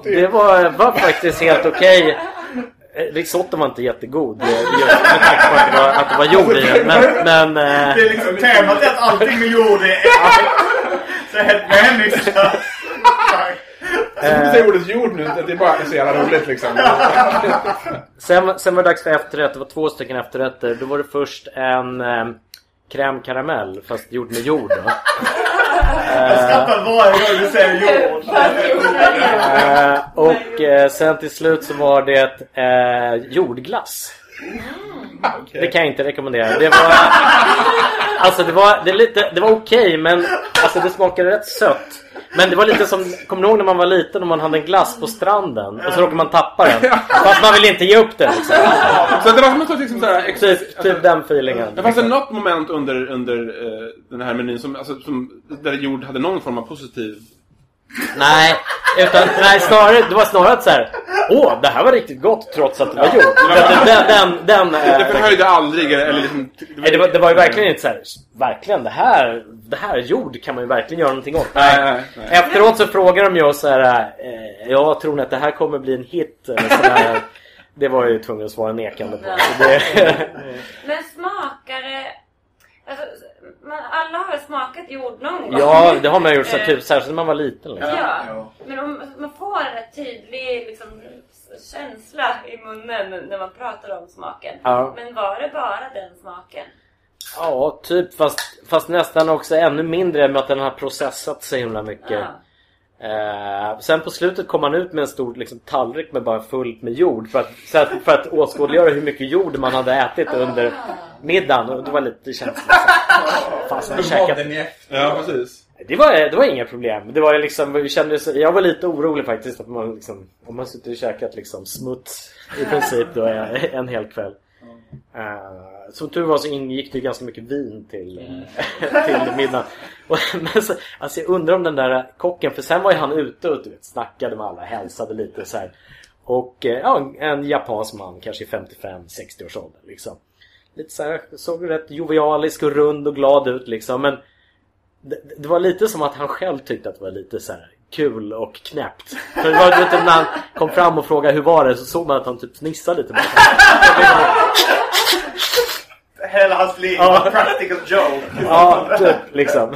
Ju- det var, var faktiskt helt okej. Eh, Risotto var inte jättegod eh, just med tanke på att det var, att det var jord i den. Men, men eh, Det är liksom temat är att allting med jord är så meningslöst. Jag säger ordet jord nu, det är bara så jävla roligt liksom. Sen, sen var det dags för efterrätt. Det var två stycken efterrätter. Då var det först en eh, crème caramel fast gjord med jord. Då. Jag skrattar varje gång du säger jord. Eh, och eh, sen till slut så var det eh, jordglass. Det kan jag inte rekommendera. Det var Alltså det var, det lite, det var okej men alltså det smakade rätt sött. Men det var lite som, kommer ni ihåg när man var liten och man hade en glass på stranden och så råkade man tappa den? Fast man vill inte ge upp den liksom. Så det var som att ta liksom såhär... Ex- Typ, typ den feelingen. det fanns det något moment under, under eh, den här menyn som, alltså, som, där jord hade någon form av positiv... Nej, utan nej, snarare, det var snarare så här. Åh, det här var riktigt gott trots att det var jord. Den, den, den, den, eh, Det förhöjde aldrig eller liksom... Nej, det, var, det var ju verkligen inte så här. Verkligen, det här, det här jord kan man ju verkligen göra någonting åt. Nej, nej, nej. Efteråt så frågar de ju oss så här. Eh, ja, tror ni att det här kommer bli en hit? Eller så här. Det var jag ju tvungen att svara nekande på. Det, Men smakar det... Alltså, man, alla har väl smakat jord någon gång? ja, det har man gjort så här, Eh, typ, särskilt när man var liten. Liksom. Ja, men om man får en tydlig liksom, känsla i munnen när man pratar om smaken. Ja. Men var det bara den smaken? Ja, typ fast, fast nästan också ännu mindre med att den har processat så himla mycket. Ja. Eh, sen på slutet kom man ut med en stor liksom, tallrik med bara fullt med jord för att, så att, för att åskådliggöra hur mycket jord man hade ätit under middagen och det var lite känsligt. Hur käkat. Ja, precis. Det var, det var inga problem. Det var liksom, vi kände, jag var lite orolig faktiskt att man liksom, om man suttit och käkat liksom smuts i princip då en hel kväll. Uh, som tur var så ingick det ganska mycket vin till, mm. till middagen. Och, men så, alltså jag undrar om den där kocken, för sen var ju han ute och du vet, snackade med alla, hälsade lite så här. Och eh, ja, en japansk man, kanske i 55-60 års ålder liksom. Lite så här, såg rätt jovialisk och rund och glad ut liksom. Men det, det var lite som att han själv tyckte att det var lite så här kul och knäppt. För det var vet när han kom fram och frågade hur var det så såg man att han typ fnissade lite. Bara. Hela hans liv Ja. practical joke. Ja, typ liksom.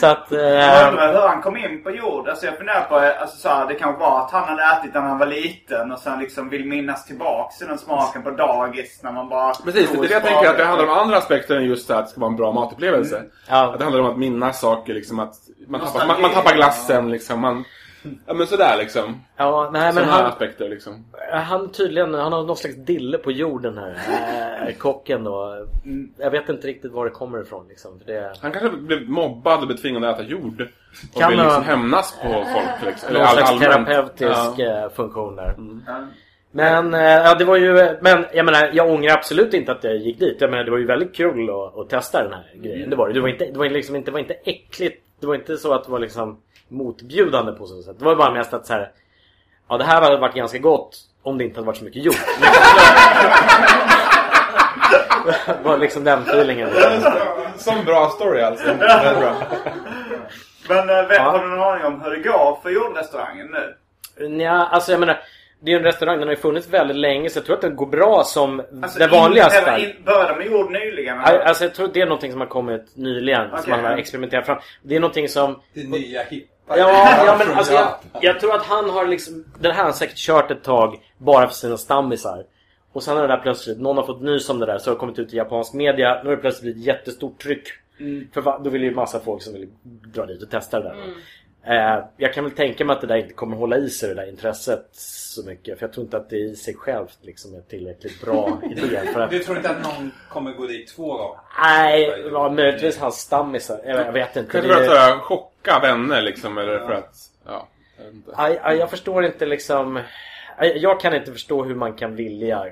Så att... Jag Eh, undrar hur han kom in på jord. Alltså jag funderar på, alltså så här, det kanske var att han hade ätit när han var liten och sen liksom vill minnas tillbaks till den smaken på dagis när man bara... Precis, det är det jag tänker att det handlar om andra aspekter än just det här att det ska vara en bra matupplevelse. Ja. Att det handlar om att minnas saker, liksom att man tappar, man, man tappar glassen liksom. Man, ja men sådär liksom. ja, nej men Sådana här han, aspekter liksom. han tydligen, han har någon slags dille på jorden här. Eh, kocken då. Jag vet inte riktigt var det kommer ifrån liksom. Det, Han kanske blev mobbad och blev tvingad att äta jord. Och Kan vill liksom hämnas på folk. Liksom. Eller någon slags allmänt. terapeutisk Ja. eh, funktion där. Men eh, ja, det var ju, men jag menar, jag ångrar absolut inte att jag gick dit. Jag menar, det var ju väldigt kul att, att testa den här grejen. Det var det. Det var inte, det var liksom inte, det var inte äckligt. Det var inte så att det var liksom motbjudande på så sätt. Det var bara mest att så här. Ja, det här hade varit ganska gott om det inte hade varit så mycket jord. det var liksom den feelingen. Som bra story alltså. Bra. Men äh, vet, Ja. har du någon aning om hur det går för jordrestaurangen nu? Ja, alltså jag menar. Det är en restaurang, den har ju funnits väldigt länge så jag tror att den går bra som Alltså, det vanliga in, Började med jord nyligen? Eller? Alltså jag tror det är någonting som har kommit nyligen. Som Okej. man har experimenterat fram. Det är någonting som... Det nya hippa. Ja, ja men alltså jag, jag tror att han har liksom... Den här har säkert kört ett tag bara för sina stammisar. Och sen har det där plötsligt, någon har fått nys om det där så har det kommit ut i japansk media. Nu har det plötsligt blivit jättestort tryck. För va- då vill ju massa folk som vill dra dit och testa det där. Eh, jag kan väl tänka mig att det där inte kommer hålla i sig det där intresset så mycket. För jag tror inte att det i sig självt liksom är tillräckligt bra idé. För att, Du tror inte att någon kommer gå dit två gånger? nej, ja, möjligtvis hans stammisar. Jag, jag vet inte. Kanske Det för att såhär, chocka vänner liksom, eller för att... Ja, jag vet inte. Aj, aj, jag förstår inte liksom... Aj, Jag kan inte förstå hur man kan vilja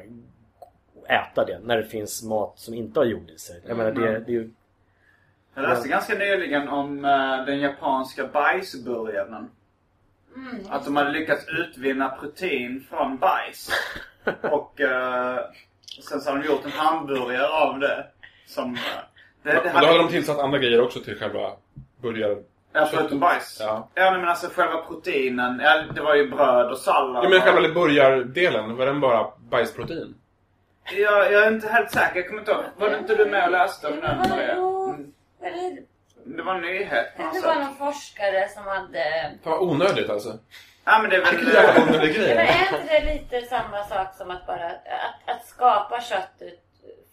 äta det när det finns mat som inte har jord i sig. Jag menar, det, det är ju... Jag läste ganska nyligen om eh, den japanska bajsburgaren. Att de hade lyckats utvinna protein från bajs. Och eh, sen så har de gjort en hamburgare av det. Som... eh, det, det Men då hade de tillsatt andra grejer också till själva burgaren. Ja, förutom bajs. Ja. Ja, nej, men alltså själva proteinen. Ja, det var ju bröd och sallad. Ja, men själva burgardelen, var den bara bajsprotein? Jag, jag är inte helt säker. Jag kommer inte ihåg. Var det inte du med och läste om den? Maria? Eller, Det var en nyhet på något det sätt. var någon forskare som hade... Fan vad onödigt alltså. Ja, men det är väl... Onödig men grej. är inte det lite samma sak som att bara att, att skapa kött ut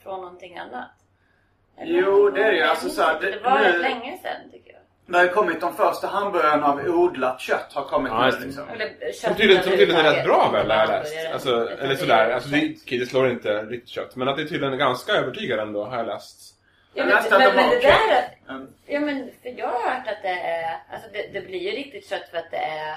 från någonting annat? Eller? Jo, det är det ju. Alltså, så här, det- det var nu- rätt länge sedan tycker jag. Det har ju kommit de första hamburgarna av odlat kött. Har kommit Ja, nu just det. liksom. Eller kött Som tydligen, som tydligen är rätt bra väl, har jag läst. Alltså, eller det sådär. är Alltså, det, okej, det slår inte riktigt kött. Men att det är tydligen ganska övertygande ändå, har jag läst. Ja, Jag men, men, de men var det där... Mm. Ja, men för jag har hört att det är... Alltså det, det blir ju riktigt kött för att det är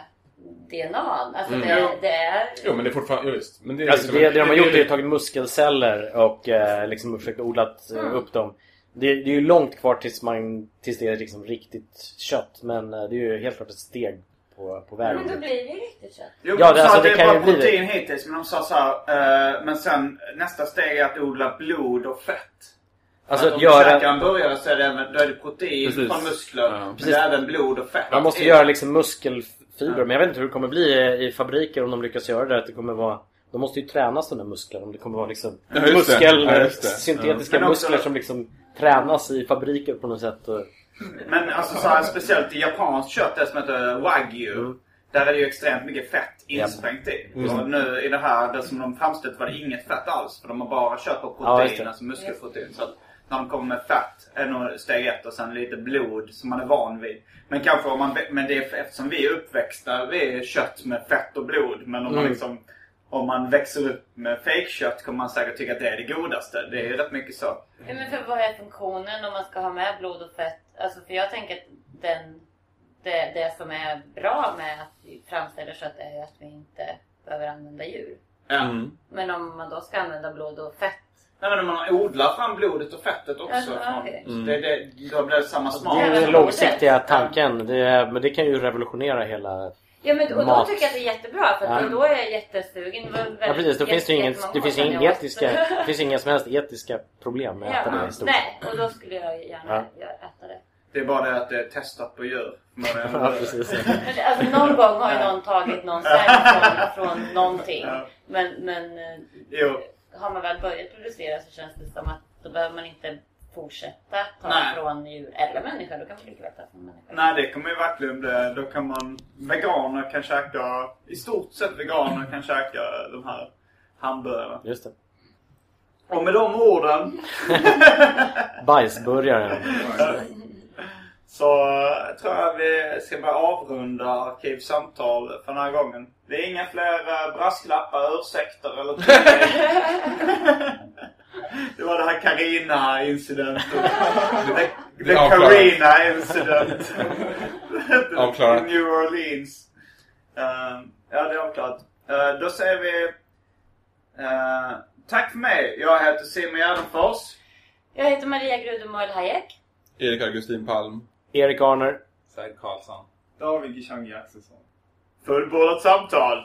DNA. Alltså Mm. det, det är... Jo, men det är fortfarande... Jo, visst. Men det är Alltså liksom- det, det de har gjort är att tagit muskelceller och eh, liksom försökt odlat eh, Mm. upp dem. Det, det är ju långt kvar tills, man, tills det är liksom riktigt kött. Men eh, det är ju helt klart ett steg på, på vägen. Men då blir det ju riktigt kött. Jo, Ja, de det- sa alltså, att det det, kan ju bara bli det. protein hittills. Men de sa så här, eh, men sen nästa steg är att odla blod och fett. Alltså att att om du käkar göra... en burgare så är det, då är det protein Precis. från muskler. Ja. Men Precis. det är även blod och fett. Man måste göra liksom muskelfibrer. Men jag vet inte hur det kommer bli i, i fabriker om de lyckas göra det. Att det kommer vara... De måste ju tränas de där musklerna. Om det kommer vara liksom Ja, muskel, Ja, syntetiska Ja. Också- muskler som liksom tränas i fabriker på något sätt. Och, Men alltså så här, speciellt i japanskt kött, det som heter wagyu. Mm. Där är det ju extremt mycket fett insprängt i. Mm. Och nu i det här, det som de framställt var det inget fett alls. För de har bara kött på Ja, protein, det. alltså muskelprotein. Så att när de kommer med fett är nog steg ett och sen lite blod som man är van vid. Men kanske om man, men det är eftersom vi är uppväxta vid kött med fett och blod. Men om man Mm. liksom om man växer upp med fejkkött kommer man säkert tycka att det är det godaste. Det är ju rätt mycket så. Ja, men för vad är funktionen om man ska ha med blod och fett? Alltså för jag tänker att den, det, det som är bra med att vi framställer kött är ju att vi inte behöver använda djur. Mm. Men om man då ska använda blod och fett. Nej men man odlar fram blodet och fettet också. Alltså, från, okej. så det, det, då blir det samma smak. det är men den långsiktiga tanken. Det, är- men det kan ju revolutionera hela... Ja men och då Mat. tycker jag att det är jättebra för att Ja. då är jag jättesugen. Väldigt- Ja precis, då finns det ju ingen, det finns åt. etiska, det finns inga som helst etiska problem med att äta det Ja, i stort nej, och då skulle jag gärna Ja. äta det. Det är bara det att det är testat på djur. Men, Ja, precis. Alltså någon gång har ju någon tagit någon från, från någonting. Ja. Men, men eh, Jo. Har man väl börjat producera så känns det som att då behöver man inte fortsätta ta Nej. från djur eller människa. Då kan man lika väl ta från människa. Nej, det kommer ju verkligen bli... Då kan man... Veganer kan käka... I stort sett veganer kan käka de här hamburgarna. Just det. Och med de orden Bajsburgaren. så eh, tror jag vi ska börja avrunda Arkivsamtal för den här gången. Det är inga fler eh, brasklappar, ursäkter eller Det var det här Carina-incidenten. The. Carina-incident. Avklarat. New Orleans. Eh, ja, det är avklarat. Uh, då säger vi... eh, tack för mig. Jag heter Simon Gärdenfors. Jag heter Maria Grudemoel Hayek. Erik Augustin Palm. Erik Arner. Said Karlsson. David Gishangi Axelsson. Fullbordat samtal.